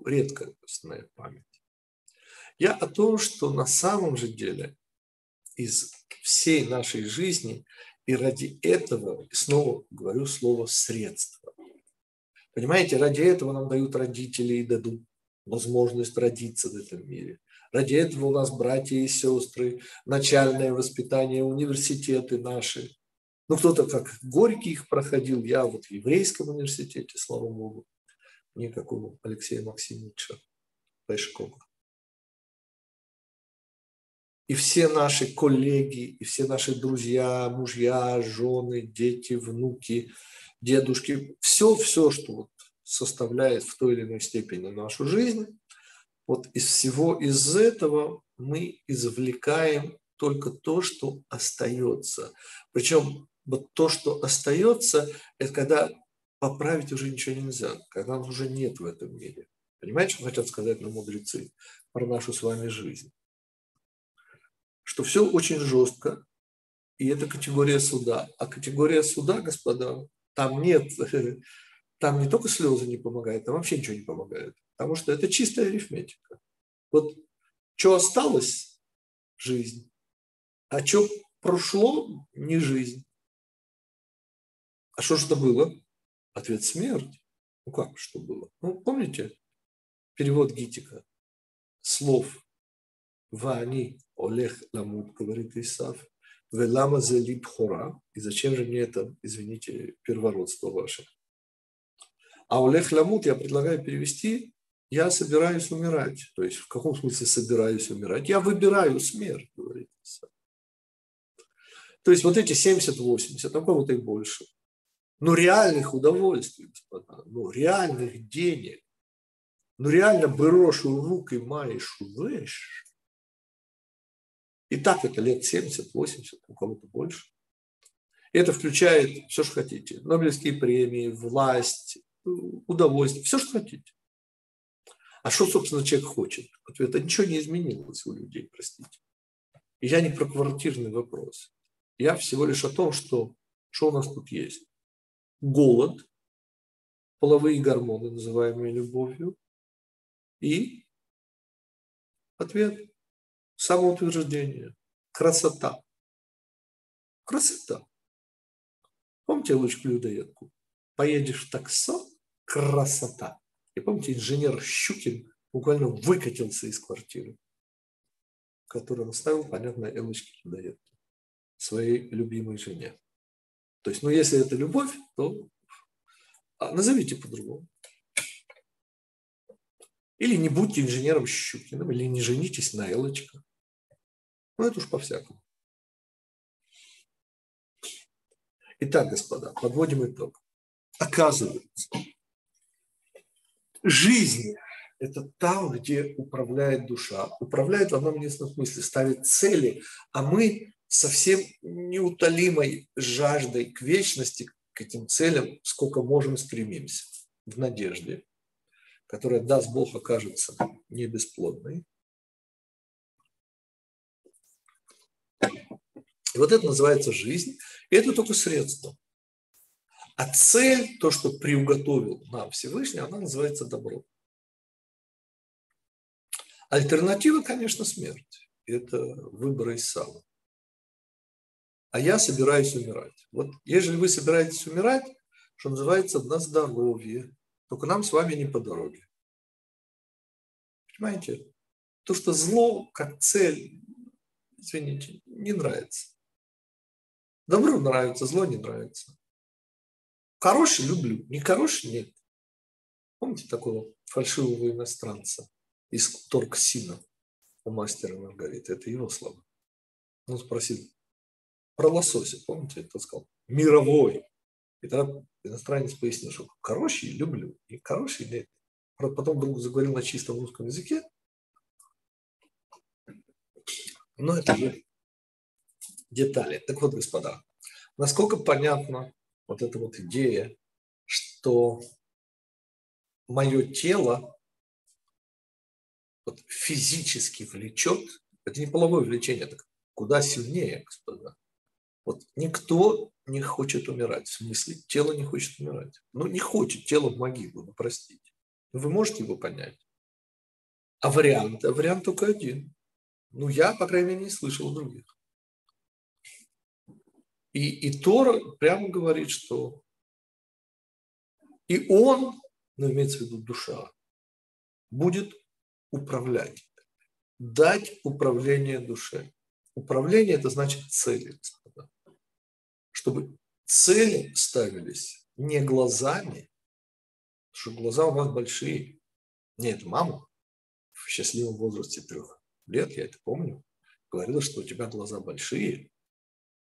редкостная память. Я о том, что на самом же деле из всей нашей жизни и ради этого, снова говорю слово «средство». Понимаете, ради этого нам дают родители и дадут возможность родиться в этом мире. Ради этого у нас братья и сестры, начальное воспитание, университеты наши. Ну, кто-то как Горький их проходил, я вот в еврейском университете, слава Богу, никакого Алексея Максимовича Пешкова и все наши коллеги, и все наши друзья, мужья, жены, дети, внуки, дедушки, все-все, что вот составляет в той или иной степени нашу жизнь, вот из всего из этого мы извлекаем только то, что остается. Причем вот то, что остается, это когда поправить уже ничего нельзя, когда нас уже нет в этом мире. Понимаете, что хотят сказать нам мудрецы про нашу с вами жизнь? Что все очень жестко, и это категория суда. А категория суда, господа, там нет, там не только слезы не помогают, там вообще ничего не помогает. Потому что это чистая арифметика. Вот что осталось – жизнь, а что прошло – не жизнь. А что же это было? Ответ – смерть. Ну как, что было? Ну, помните перевод Гитика? Слов Вани Олег Ламут, говорит Исав, Велама зелит хора, и зачем же мне это, извините, первородство ваше. А Олег Ламут я предлагаю перевести я собираюсь умирать. То есть в каком смысле собираюсь умирать? Я выбираю смерть, говорит Исав. То есть вот эти 70-80, а кого-то и больше. Но реальных удовольствий, господа, ну реальных денег, ну реально брошу руки маешь вещь, и так это лет 70, 80, у кого-то больше. И это включает все, что хотите. Нобелевские премии, власть, удовольствие, все, что хотите. А что, собственно, человек хочет? Ответ, а ничего не изменилось у людей, простите. И я не про квартирный вопрос. Я всего лишь о том, что, что у нас тут есть. Голод, половые гормоны, называемые любовью, и ответ самоутверждение, красота. Красота. Помните лучку людоедку? Поедешь в таксо, красота. И помните, инженер Щукин буквально выкатился из квартиры, которую он ставил, понятно, Элочки людоедки. своей любимой жене. То есть, ну, если это любовь, то а, назовите по-другому. Или не будьте инженером Щукиным, или не женитесь на Элочка. Ну, это уж по-всякому. Итак, господа, подводим итог. Оказывается, жизнь – это там, где управляет душа. Управляет в одном единственном смысле, ставит цели, а мы совсем неутолимой жаждой к вечности, к этим целям, сколько можем стремимся, в надежде, которая, даст Бог, окажется не бесплодной. И вот это называется жизнь, и это только средство. А цель, то, что приуготовил нам Всевышний, она называется добро. Альтернатива, конечно, смерть. Это выбор Исава. А я собираюсь умирать. Вот если вы собираетесь умирать, что называется, на здоровье, только нам с вами не по дороге. Понимаете? То, что зло как цель, извините, не нравится. Добро нравится, зло не нравится. Хороший люблю, не хороший нет. Помните такого фальшивого иностранца из Торксина у мастера Маргариты? Это его слова. Он спросил про лосося, помните, это сказал, мировой. И тогда иностранец пояснил, что хороший люблю, и хороший нет. Потом вдруг заговорил на чистом русском языке. Но это же детали. Так вот, господа, насколько понятна вот эта вот идея, что мое тело вот физически влечет, это не половое влечение, это куда сильнее, господа. Вот никто не хочет умирать, в смысле, тело не хочет умирать. Ну, не хочет тело в могилу, ну, простите. Вы можете его понять? А вариант? А вариант только один. Ну, я, по крайней мере, не слышал других. И, и Тора прямо говорит, что и он, ну, имеется в виду душа, будет управлять, дать управление душе. Управление – это значит цели, господа. Чтобы цели ставились не глазами, что глаза у вас большие. Нет, мама в счастливом возрасте трех лет, я это помню, говорила, что у тебя глаза большие,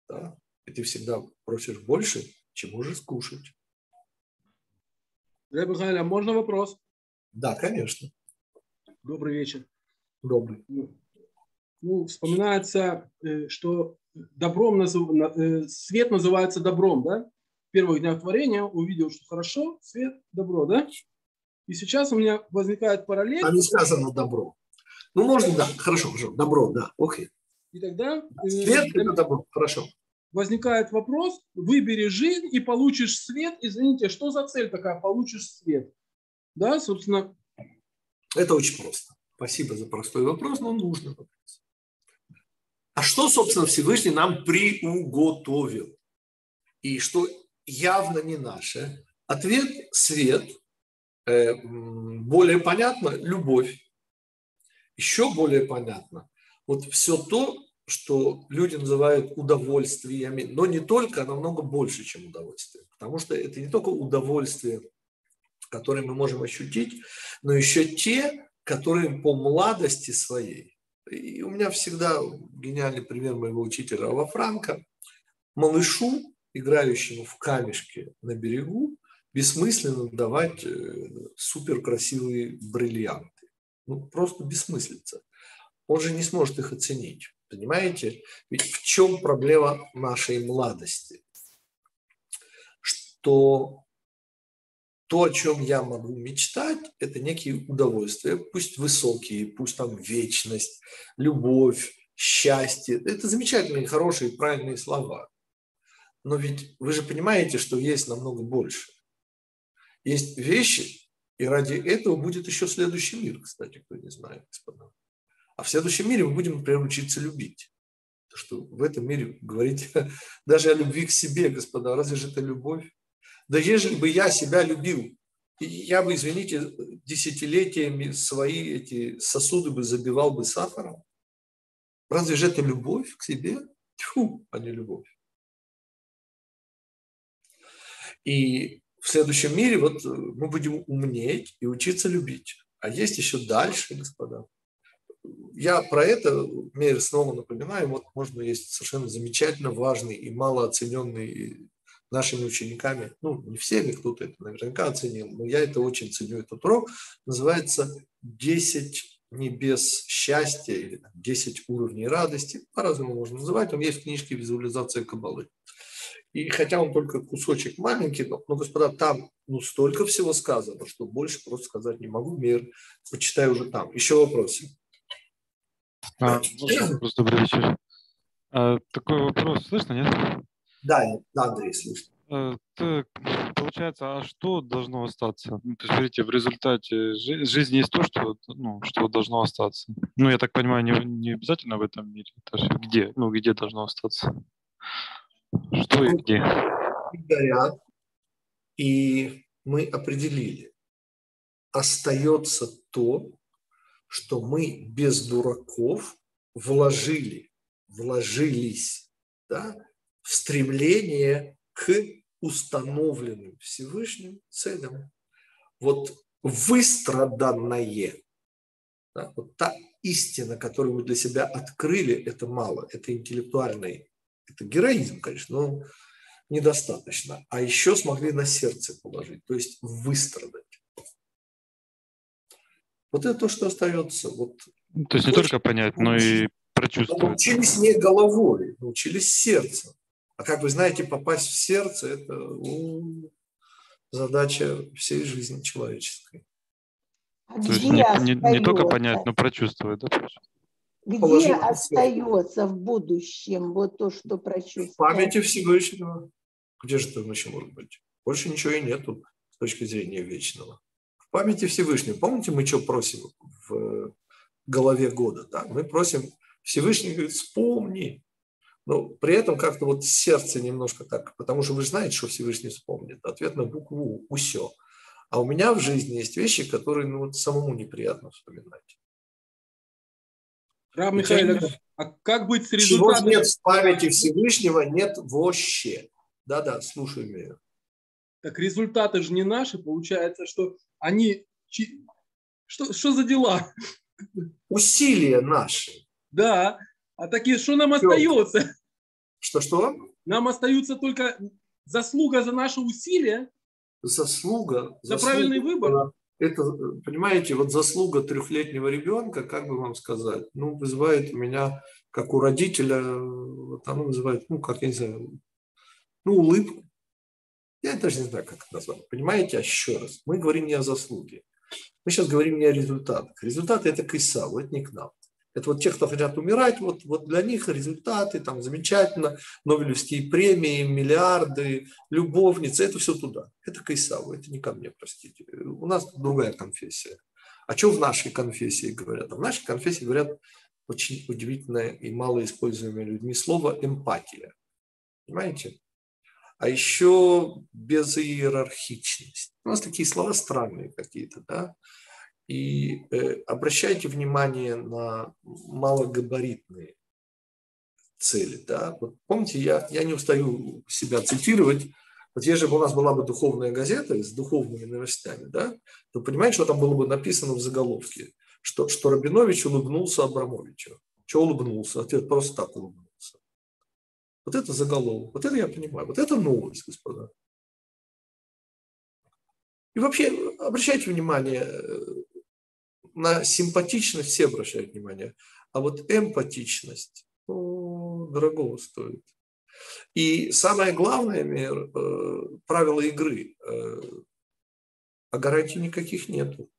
да, и ты всегда просишь больше, чем можешь скушать. Глеб Михайлович, а можно вопрос? Да, конечно. Добрый вечер. Добрый. Ну, вспоминается, э, что добром назыв... Э, свет называется добром, да? первых днях творения увидел, что хорошо, свет, добро, да? И сейчас у меня возникает параллель. А не сказано добро. Ну, можно, да, хорошо, хорошо, добро, да, окей. И тогда... Э, свет – это добро, хорошо. Возникает вопрос, выбери жизнь и получишь свет. Извините, что за цель такая, получишь свет? Да, собственно. Это очень просто. Спасибо за простой вопрос, но нужно вопрос. А что, собственно, Всевышний нам приуготовил? И что явно не наше. Ответ – свет. Э, более понятно – любовь. Еще более понятно – вот все то, что люди называют удовольствиями, но не только, а намного больше, чем удовольствие. Потому что это не только удовольствие, которое мы можем ощутить, но еще те, которые по младости своей. И у меня всегда гениальный пример моего учителя Рава Франка. Малышу играющему в камешке на берегу, бессмысленно давать э, супер красивые бриллианты. Ну, просто бессмыслица. Он же не сможет их оценить. Понимаете? Ведь в чем проблема нашей младости? Что то, о чем я могу мечтать, это некие удовольствия, пусть высокие, пусть там вечность, любовь, счастье. Это замечательные, хорошие, правильные слова. Но ведь вы же понимаете, что есть намного больше. Есть вещи, и ради этого будет еще следующий мир, кстати, кто не знает, господа. А в следующем мире мы будем, например, учиться любить. То, что в этом мире говорить даже о любви к себе, господа, разве же это любовь? Да ежели бы я себя любил, я бы, извините, десятилетиями свои эти сосуды бы забивал бы сахаром. Разве же это любовь к себе? Тьфу, а не любовь. И в следующем мире вот мы будем умнеть и учиться любить. А есть еще дальше, господа. Я про это мир снова напоминаю. Вот можно есть совершенно замечательно важный и малооцененный нашими учениками, ну, не всеми, кто-то это наверняка оценил, но я это очень ценю, этот урок, называется «10 небес счастья» или 10 уровней радости, по-разному можно называть, он есть в книжке «Визуализация Кабалы». И хотя он только кусочек маленький, но, но господа, там ну, столько всего сказано, что больше просто сказать не могу. Мир почитаю уже там. Еще вопросы? А, вопрос, добрый вечер. А, такой вопрос, слышно, нет? Да, да, Андрей, слышно. А, так, получается, а что должно остаться? Ну, то есть, смотрите, в результате жи- жизни есть то, что, ну, что должно остаться. Ну, я так понимаю, не, не обязательно в этом мире. Есть, где? Ну, где должно остаться? Что и где? Горят, и мы определили. Остается то, что мы без дураков вложили, вложились да, в стремление к установленным Всевышним целям. Вот выстраданное, да, вот та истина, которую мы для себя открыли, это мало, это интеллектуальный, это героизм, конечно, но недостаточно. А еще смогли на сердце положить, то есть выстрадать. Вот это то, что остается. Вот. То есть не только понять, но и прочувствовать. Научились не головой, научились сердцем. А как вы знаете, попасть в сердце – это ну, задача всей жизни человеческой. А То есть не, не- не только понять, но прочувствовать, да? Где в остается в будущем вот то, что В прочувствовал? памяти Всевышнего. Где же там еще может быть? Больше ничего и нету с точки зрения вечного. Памяти Всевышнего. Помните, мы что просим в голове года? Да? Мы просим Всевышний, говорит, вспомни. Но при этом как-то вот сердце немножко так, потому что вы же знаете, что Всевышний вспомнит. Ответ на букву «Усё». А у меня в жизни есть вещи, которые ну, вот самому неприятно вспоминать. Раб Михаил, а как быть с Чего результатом? нет в памяти Всевышнего, нет вообще. Да-да, слушаю меня. Так результаты же не наши, получается, что они... Что, что за дела? Усилия наши. Да, а такие, что нам Всё. остается? Что-что? Нам остаются только заслуга за наши усилия, Заслуга. за заслуга, правильный выбор. Это, понимаете, вот заслуга трехлетнего ребенка, как бы вам сказать, ну, вызывает у меня, как у родителя, вот оно вызывает, ну, как я не знаю, ну, улыбку. Я даже не знаю, как это назвать. Понимаете, еще раз, мы говорим не о заслуге. Мы сейчас говорим не о результатах. Результаты – это к Исаву, это не к нам. Это вот те, кто хотят умирать, вот, вот для них результаты, там замечательно, Нобелевские премии, миллиарды, любовницы, это все туда. Это к Исаву, это не ко мне, простите. У нас другая конфессия. А что в нашей конфессии говорят? А в нашей конфессии говорят очень удивительное и малоиспользуемое людьми слово «эмпатия». Понимаете? А еще безиерархичность. У нас такие слова странные какие-то, да? И э, обращайте внимание на малогабаритные цели. Да? Вот помните, я, я не устаю себя цитировать. Вот если бы у нас была бы духовная газета с духовными новостями, да, то понимаете, что там было бы написано в заголовке, что, что Рабинович улыбнулся Абрамовичу. Что улыбнулся? Ответ просто так улыбнулся. Вот это заголовок, вот это я понимаю, вот это новость, господа. И вообще, обращайте внимание, э, на симпатичность все обращают внимание, а вот эмпатичность ну, дорогого стоит. И самое главное, мир, э, правила игры, э, а гарантий никаких нету.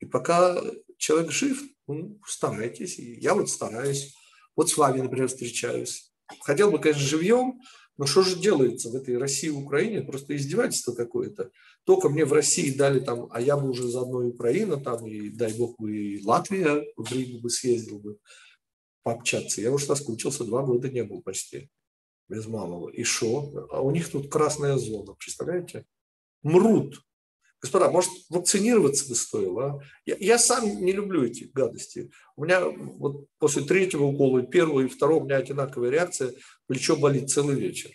И пока человек жив, ну, старайтесь. Я вот стараюсь. Вот с вами, например, встречаюсь. Хотел бы, конечно, живьем, но что же делается в этой России и Украине? Просто издевательство какое-то. Только мне в России дали там, а я бы уже заодно и Украина там, и дай бог бы и Латвия в Ригу бы съездил бы пообщаться. Я уж соскучился, два года не был почти без малого. И что? А у них тут красная зона, представляете? Мрут. Господа, может, вакцинироваться бы стоило? А? Я, я сам не люблю эти гадости. У меня вот после третьего укола, первого и второго, у меня одинаковая реакция, плечо болит целый вечер.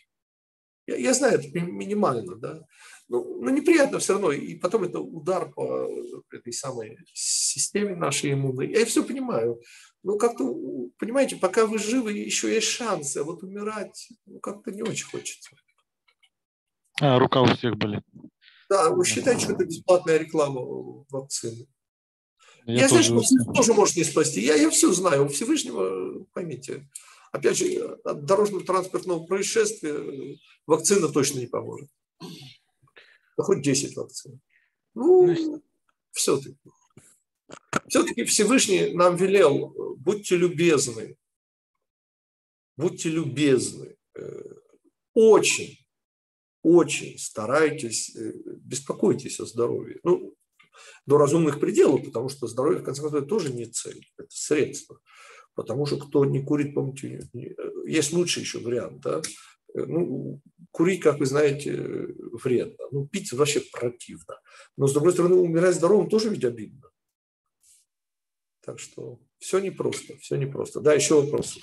Я, я знаю, это минимально, да. Ну, но неприятно все равно. И потом это удар по этой самой системе нашей иммунной. Я все понимаю. Ну, как-то, понимаете, пока вы живы, еще есть шансы. А вот умирать, ну, как-то не очень хочется. А, рука у всех болит. Да, вы считаете, что это бесплатная реклама вакцины? Я, Я, тоже... знаю, что тоже может не спасти. Я, я все знаю. У Всевышнего, поймите, опять же, от дорожно-транспортного происшествия вакцина точно не поможет. Да хоть 10 вакцин. Ну, все-таки. Все-таки Всевышний нам велел, будьте любезны, будьте любезны, э, очень очень старайтесь, э, беспокойтесь о здоровье. Ну, до разумных пределов, потому что здоровье, в конце концов, тоже не цель, это средство. Потому что кто не курит, помните, есть лучший еще вариант, да? Э, ну, курить, как вы знаете, вредно. Ну, пить вообще противно. Но, с другой стороны, умирать здоровым тоже ведь обидно. Так что все непросто, все непросто. Да, еще вопрос.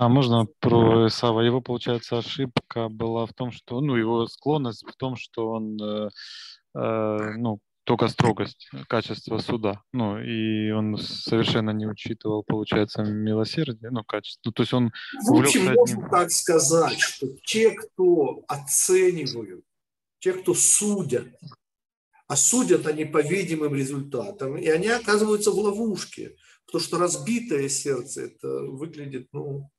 А можно про Исава? Его, получается, ошибка была в том, что, ну, его склонность в том, что он, э, э, ну, только строгость, качество суда. Ну, и он совершенно не учитывал, получается, милосердие, ну, качество. Ну, то есть он В общем, можно так сказать, что те, кто оценивают, те, кто судят, а судят они по видимым результатам, и они оказываются в ловушке, потому что разбитое сердце, это выглядит, ну,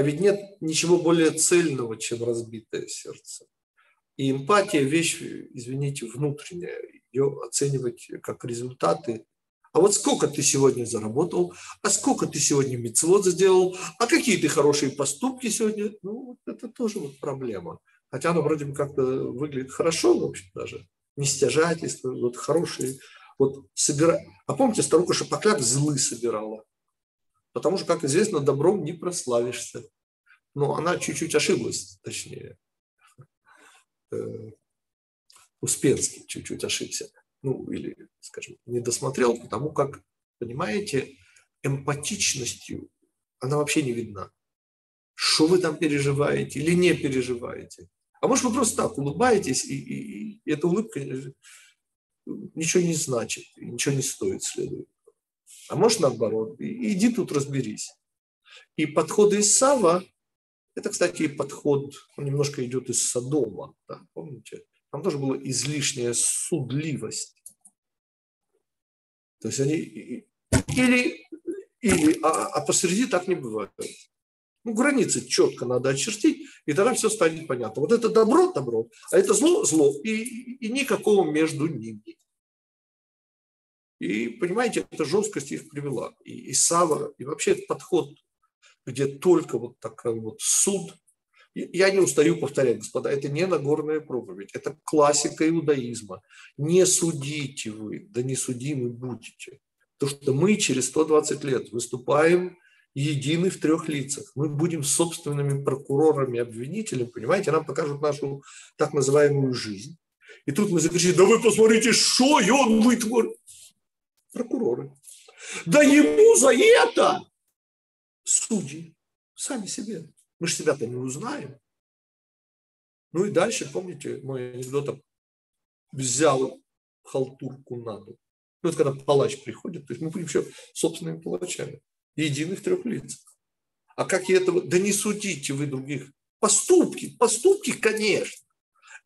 а ведь нет ничего более цельного, чем разбитое сердце. И эмпатия – вещь, извините, внутренняя. Ее оценивать как результаты. А вот сколько ты сегодня заработал, а сколько ты сегодня мецвод сделал, а какие ты хорошие поступки сегодня. Ну, это тоже вот проблема. Хотя оно вроде бы как-то выглядит хорошо, в общем, даже. Не стяжательство, вот хорошие. Вот собира... А помните, старуха Шапокляк злы собирала? Потому что, как известно, добром не прославишься. Но она чуть-чуть ошиблась, точнее. Э, Успенский чуть-чуть ошибся. Ну, или, скажем, не досмотрел, потому как, понимаете, эмпатичностью она вообще не видна. Что вы там переживаете или не переживаете. А может, вы просто так улыбаетесь, и, и, и эта улыбка ничего не значит, ничего не стоит, следует. А может наоборот, иди тут разберись. И подходы из Сава, это, кстати, подход, он немножко идет из Содома, да, помните? Там тоже была излишняя судливость. То есть они или, или а, а посреди так не бывает. Ну, границы четко надо очертить, и тогда все станет понятно. Вот это добро – добро, а это зло – зло, и, и никакого между ними. И, понимаете, эта жесткость их привела. И, и Сава, и вообще этот подход, где только вот такой вот суд. Я не устаю повторять, господа, это не Нагорная проповедь, это классика иудаизма. Не судите вы, да не судимы будете. Потому что мы через 120 лет выступаем едины в трех лицах. Мы будем собственными прокурорами, обвинителями, понимаете, нам покажут нашу так называемую жизнь. И тут мы закричим, да вы посмотрите, что он вытворил прокуроры. Да ему за это судьи сами себе. Мы же себя-то не узнаем. Ну и дальше, помните, мой анекдот взял халтурку на дух. Ну, это когда палач приходит, то есть мы будем еще собственными палачами. Единых трех лиц. А как и этого? Да не судите вы других. Поступки, поступки, конечно.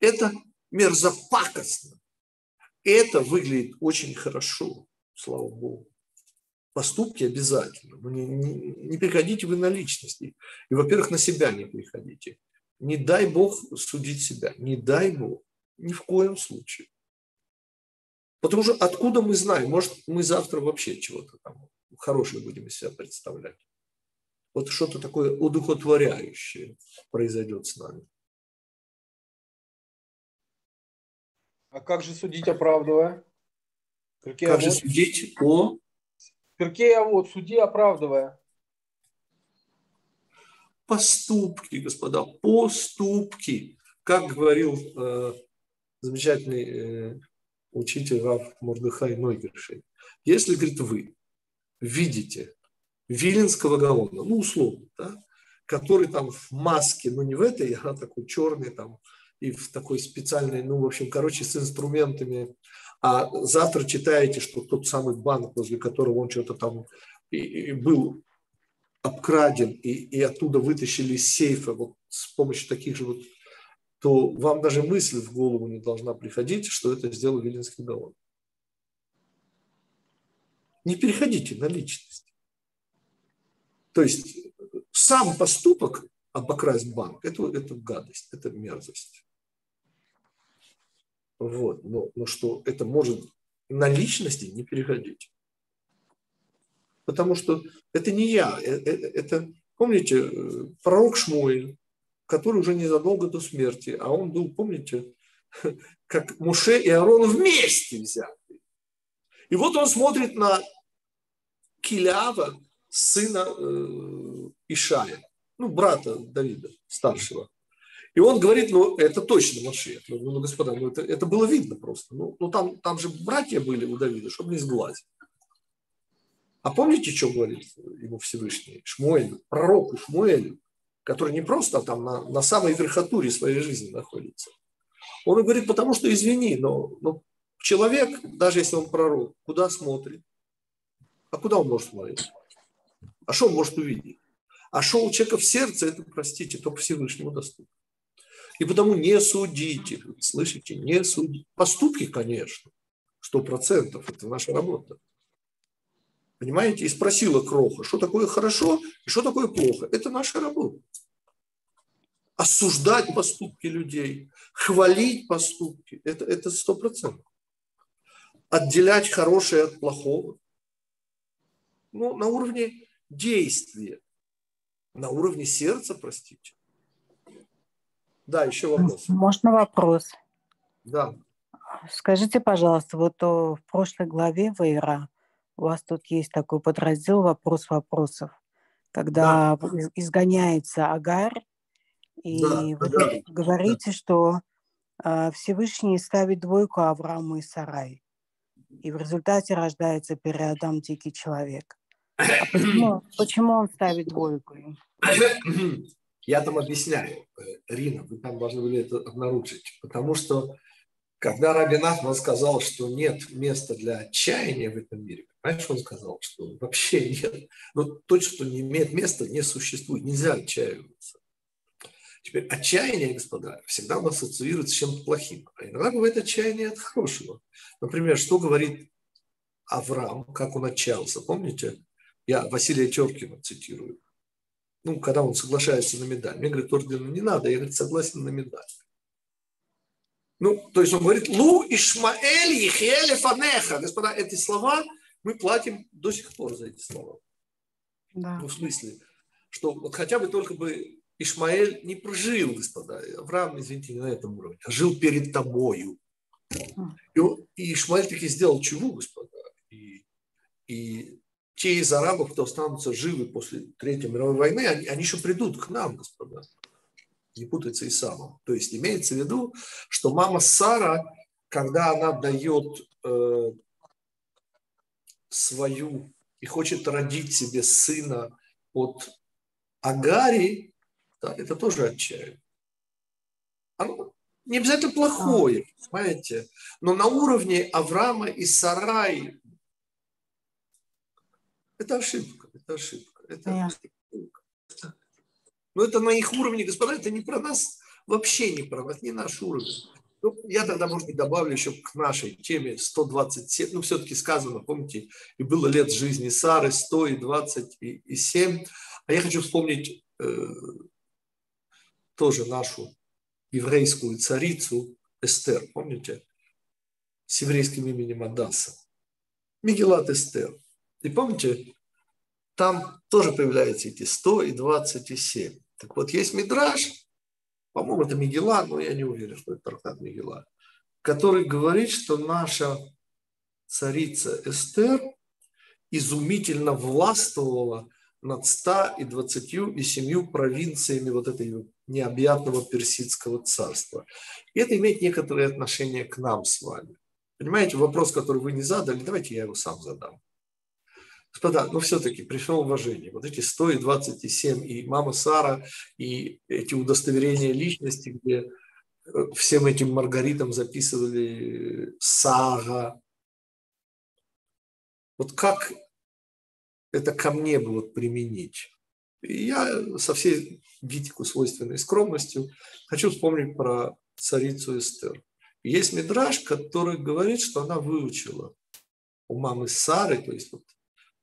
Это мерзопакостно. Это выглядит очень хорошо слава богу. Поступки обязательно. Но не, не, не приходите вы на личности. И, во-первых, на себя не приходите. Не дай Бог судить себя. Не дай Бог. Ни в коем случае. Потому что откуда мы знаем? Может, мы завтра вообще чего-то там хорошее будем из себя представлять. Вот что-то такое удухотворяющее произойдет с нами. А как же судить, оправдывая? Перкей как же судить о... Перкей вот суди, оправдывая. Поступки, господа, поступки. Как говорил э, замечательный э, учитель Рав Мордыхай Нойгершей. Если, говорит, вы видите Виленского Гаона, ну, условно, да, который там в маске, ну, не в этой, а такой черный там, и в такой специальной, ну, в общем, короче, с инструментами, а завтра читаете, что тот самый банк, возле которого он что-то там и, и был обкраден, и, и оттуда вытащили из сейфа вот с помощью таких же вот, то вам даже мысль в голову не должна приходить, что это сделал Виленский Гаон. Не переходите на личность. То есть сам поступок обокрасть банк, это, это гадость, это мерзость. Вот. Но, но что это может на личности не переходить. Потому что это не я, это, э, это помните, э, пророк Шмуэль, который уже незадолго до смерти, а он был, помните, как Муше и Аарон вместе взяты. И вот он смотрит на Килява, сына э, Ишая, ну, брата Давида, старшего. И он говорит, ну, это точно Машех. Ну, ну господа, ну, это, это было видно просто. Ну, ну там, там же братья были у Давида, чтобы не сглазить. А помните, что говорит ему Всевышний? Шмуэль, пророку Шмуэлю, который не просто там на, на самой верхотуре своей жизни находится. Он говорит, потому что, извини, но, но человек, даже если он пророк, куда смотрит? А куда он может смотреть? А что он может увидеть? А что у человека в сердце, это, простите, только Всевышнему доступно. И потому не судите, слышите, не судите. Поступки, конечно, сто процентов, это наша работа. Понимаете? И спросила Кроха, что такое хорошо и что такое плохо. Это наша работа. Осуждать поступки людей, хвалить поступки, это, это сто процентов. Отделять хорошее от плохого. Ну, на уровне действия, на уровне сердца, простите. Да, еще вопрос. Можно вопрос? Да. Скажите, пожалуйста, вот в прошлой главе Вейра у вас тут есть такой подраздел «Вопрос вопросов», когда да. изгоняется Агар, и да, вы да, говорите, да. что э, Всевышний ставит двойку Аврааму и Сарай, и в результате рождается переадам дикий человек. А почему, почему он ставит двойку? Я там объясняю, э, Рина, вы там должны были это обнаружить, потому что когда Раби Нахман сказал, что нет места для отчаяния в этом мире, понимаешь, он сказал, что вообще нет, ну, то, что не имеет места, не существует, нельзя отчаиваться. Теперь отчаяние, господа, всегда у ассоциируется с чем-то плохим, а иногда бывает отчаяние от хорошего. Например, что говорит Авраам, как он отчаялся, помните? Я Василия Теркина цитирую ну, когда он соглашается на медаль. Мне говорит, ордена не надо, я говорит, согласен на медаль. Ну, то есть он говорит, Лу Ишмаэль Ехеле Фанеха. Господа, эти слова мы платим до сих пор за эти слова. Да. Ну, в смысле, что вот хотя бы только бы Ишмаэль не прожил, господа. Авраам, извините, не на этом уровне, а жил перед тобою. И, и Ишмаэль таки сделал чего, господа. И, и те из арабов, кто останутся живы после Третьей мировой войны, они, они еще придут к нам, господа. Не путается и самым. То есть имеется в виду, что мама Сара, когда она дает э, свою и хочет родить себе сына от Агари, да, это тоже отчаяние. Оно не обязательно плохое, понимаете, но на уровне Авраама и Сараи это ошибка, это ошибка. Это ошибка. Но это на их уровне, господа, это не про нас, вообще не про нас, не наш уровень. Ну, я тогда, может быть, добавлю еще к нашей теме 127, ну, все-таки сказано, помните, и было лет жизни Сары 100 и 27. А я хочу вспомнить э, тоже нашу еврейскую царицу Эстер, помните, с еврейским именем Адаса. Мигелат Эстер. И помните, там тоже появляются эти 100 и 27. Так вот, есть Мидраж, по-моему, это Мигела, но я не уверен, что это трактат Мигела, который говорит, что наша царица Эстер изумительно властвовала над 100 и 27 провинциями вот этой необъятного персидского царства. И это имеет некоторое отношение к нам с вами. Понимаете, вопрос, который вы не задали, давайте я его сам задам. Господа, ну все-таки пришло уважение. Вот эти 100 и 27, и мама Сара, и эти удостоверения личности, где э, всем этим Маргаритам записывали Сага. Вот как это ко мне будут применить? И я со всей Гитику свойственной скромностью хочу вспомнить про царицу Эстер. Есть мидраж, который говорит, что она выучила у мамы Сары, то есть вот,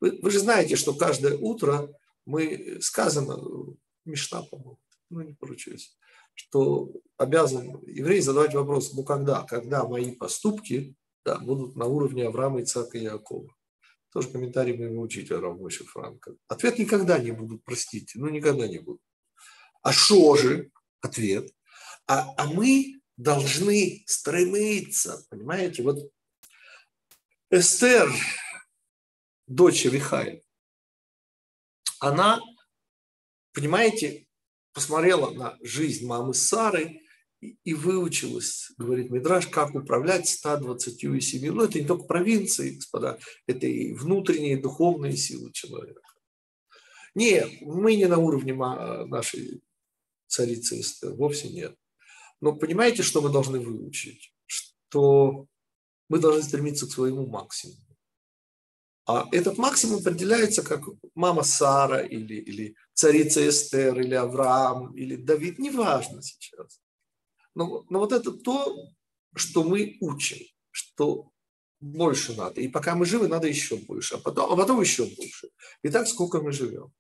вы, вы же знаете, что каждое утро мы, сказано, Мишна, по-моему, ну не поручусь, что обязан еврей задавать вопрос, ну когда, когда мои поступки да, будут на уровне Авраама, Ицака и Якова. Тоже комментарий моего учителя Равмойша Франка. Ответ никогда не будут, простите, ну никогда не будут. А что же? Ответ. А, а мы должны стремиться, понимаете? Вот Эстер, дочь Вихай, она, понимаете, посмотрела на жизнь мамы Сары и, выучилась, говорит Мидраш, как управлять 127. Ну, это не только провинции, господа, это и внутренние духовные силы человека. Нет, мы не на уровне нашей царицы Эстер, вовсе нет. Но понимаете, что мы должны выучить? Что мы должны стремиться к своему максимуму. А этот максимум определяется как мама Сара или, или царица Эстер, или Авраам, или Давид, неважно сейчас. Но, но вот это то, что мы учим, что больше надо. И пока мы живы, надо еще больше, а потом, а потом еще больше. И так сколько мы живем.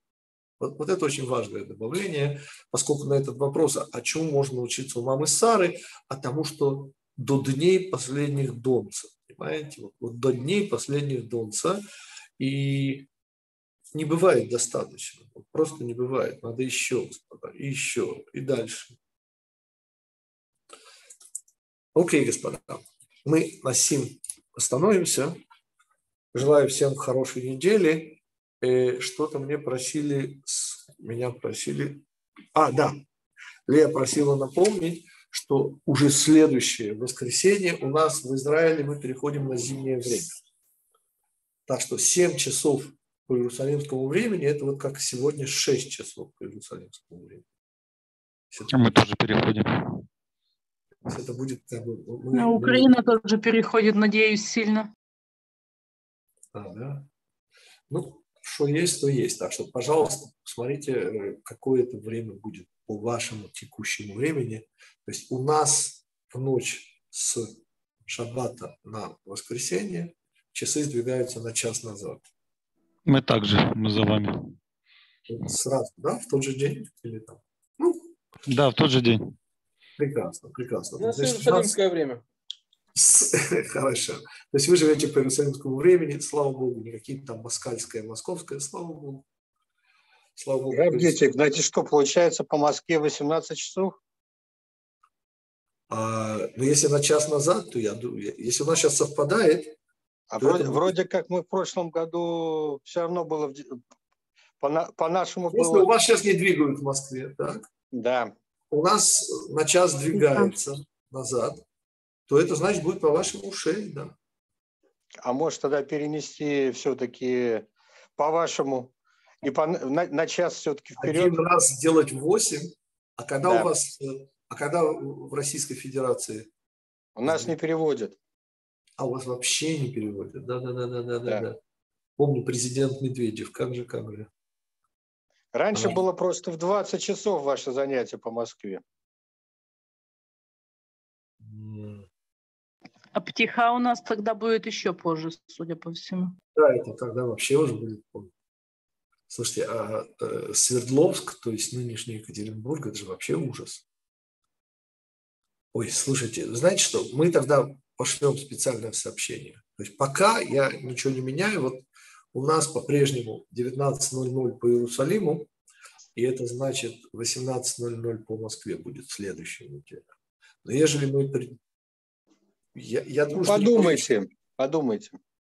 Вот, вот это очень важное добавление, поскольку на этот вопрос, о а чем можно учиться у мамы Сары, а тому, что до дней последних донца, понимаете, вот, вот до дней последних донца, и не бывает достаточно, вот просто не бывает, надо еще, господа, и еще, и дальше. Окей, господа, мы на сим остановимся. Желаю всем хорошей недели. Э, что-то мне просили, меня просили, а, да, Лея просила напомнить, что уже следующее воскресенье у нас в Израиле мы переходим на зимнее время. Так что 7 часов по иерусалимскому времени, это вот как сегодня 6 часов по иерусалимскому времени. А мы тоже переходим. Это будет как бы, мы, а Украина мы... тоже переходит, надеюсь, сильно. А, да. Ну, что есть, то есть. Так что, пожалуйста, посмотрите, э, какое это время будет по вашему текущему времени. То есть у нас в ночь с шаббата на воскресенье часы сдвигаются на час назад. Мы также, мы за вами. Сразу, да, в тот же день или там? Ну, да, в тот же день. Прекрасно, прекрасно. У нас иерусалимское время. Хорошо. То есть вы живете по иерусалимскому времени, слава Богу, никакие там москальское, московское, слава Богу. Слава Богу. Равгитик, знаете, что получается по Москве 18 часов? А, ну, если на час назад, то я думаю, если у нас сейчас совпадает... А вроде, это... вроде как мы в прошлом году все равно было... По, по нашему Если было... у вас сейчас не двигают в Москве, так? Да. У нас на час двигается назад то это значит будет по вашему шее, да. А может тогда перенести все-таки по вашему и по, на, на час все-таки вперед? Один раз сделать 8, а когда да. у вас, а когда в Российской Федерации? У нас не переводят. А у вас вообще не переводят, да, да, да, да, да, да. да. Помню президент Медведев, как же, как же. Раньше а... было просто в 20 часов ваше занятие по Москве. А птиха у нас тогда будет еще позже, судя по всему. Да, это тогда вообще уже будет позже. Слушайте, а э, Свердловск, то есть нынешний Екатеринбург, это же вообще ужас. Ой, слушайте, знаете что, мы тогда пошлем специальное сообщение. То есть пока я ничего не меняю, вот у нас по-прежнему 19.00 по Иерусалиму, и это значит 18.00 по Москве будет следующая неделя. Но ежели мы я, я думаю, подумайте, что... подумайте.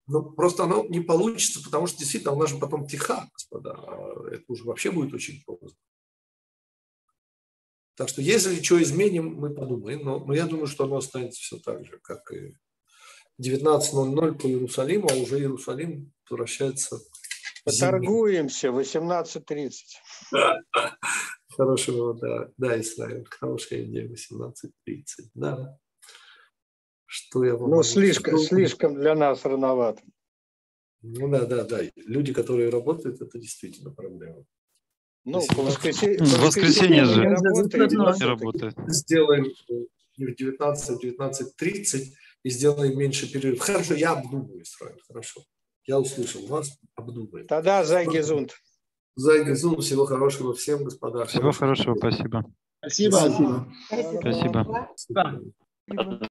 Ну, просто оно не получится, потому что действительно она же потом тиха, господа. А Это уже вообще будет очень поздно. Так что если что изменим, мы подумаем. Но, но я думаю, что оно останется все так же, как и 19.00 по Иерусалиму, а уже Иерусалим превращается в зимний. Поторгуемся, 18.30. Хорошего, да, да, Исраиль, хорошая идея, 18.30, да. Что я вам Ну, могу слишком, сказать? слишком для нас рановато. Ну да, да, да. Люди, которые работают, это действительно проблема. Ну, Спасибо. по воскресенье, В воскресенье же не работает, Не. Сделаем э, в 19, а в 19.30 и сделаем меньше перерыв. Хорошо, я обдумаю, Исраиль, хорошо. Я услышал вас, обдумаем. Тогда Зайгезунд. Зайгезун, всего хорошего всем, господа. Всего хорошего, спасибо. Спасибо. Спасибо. Спасибо.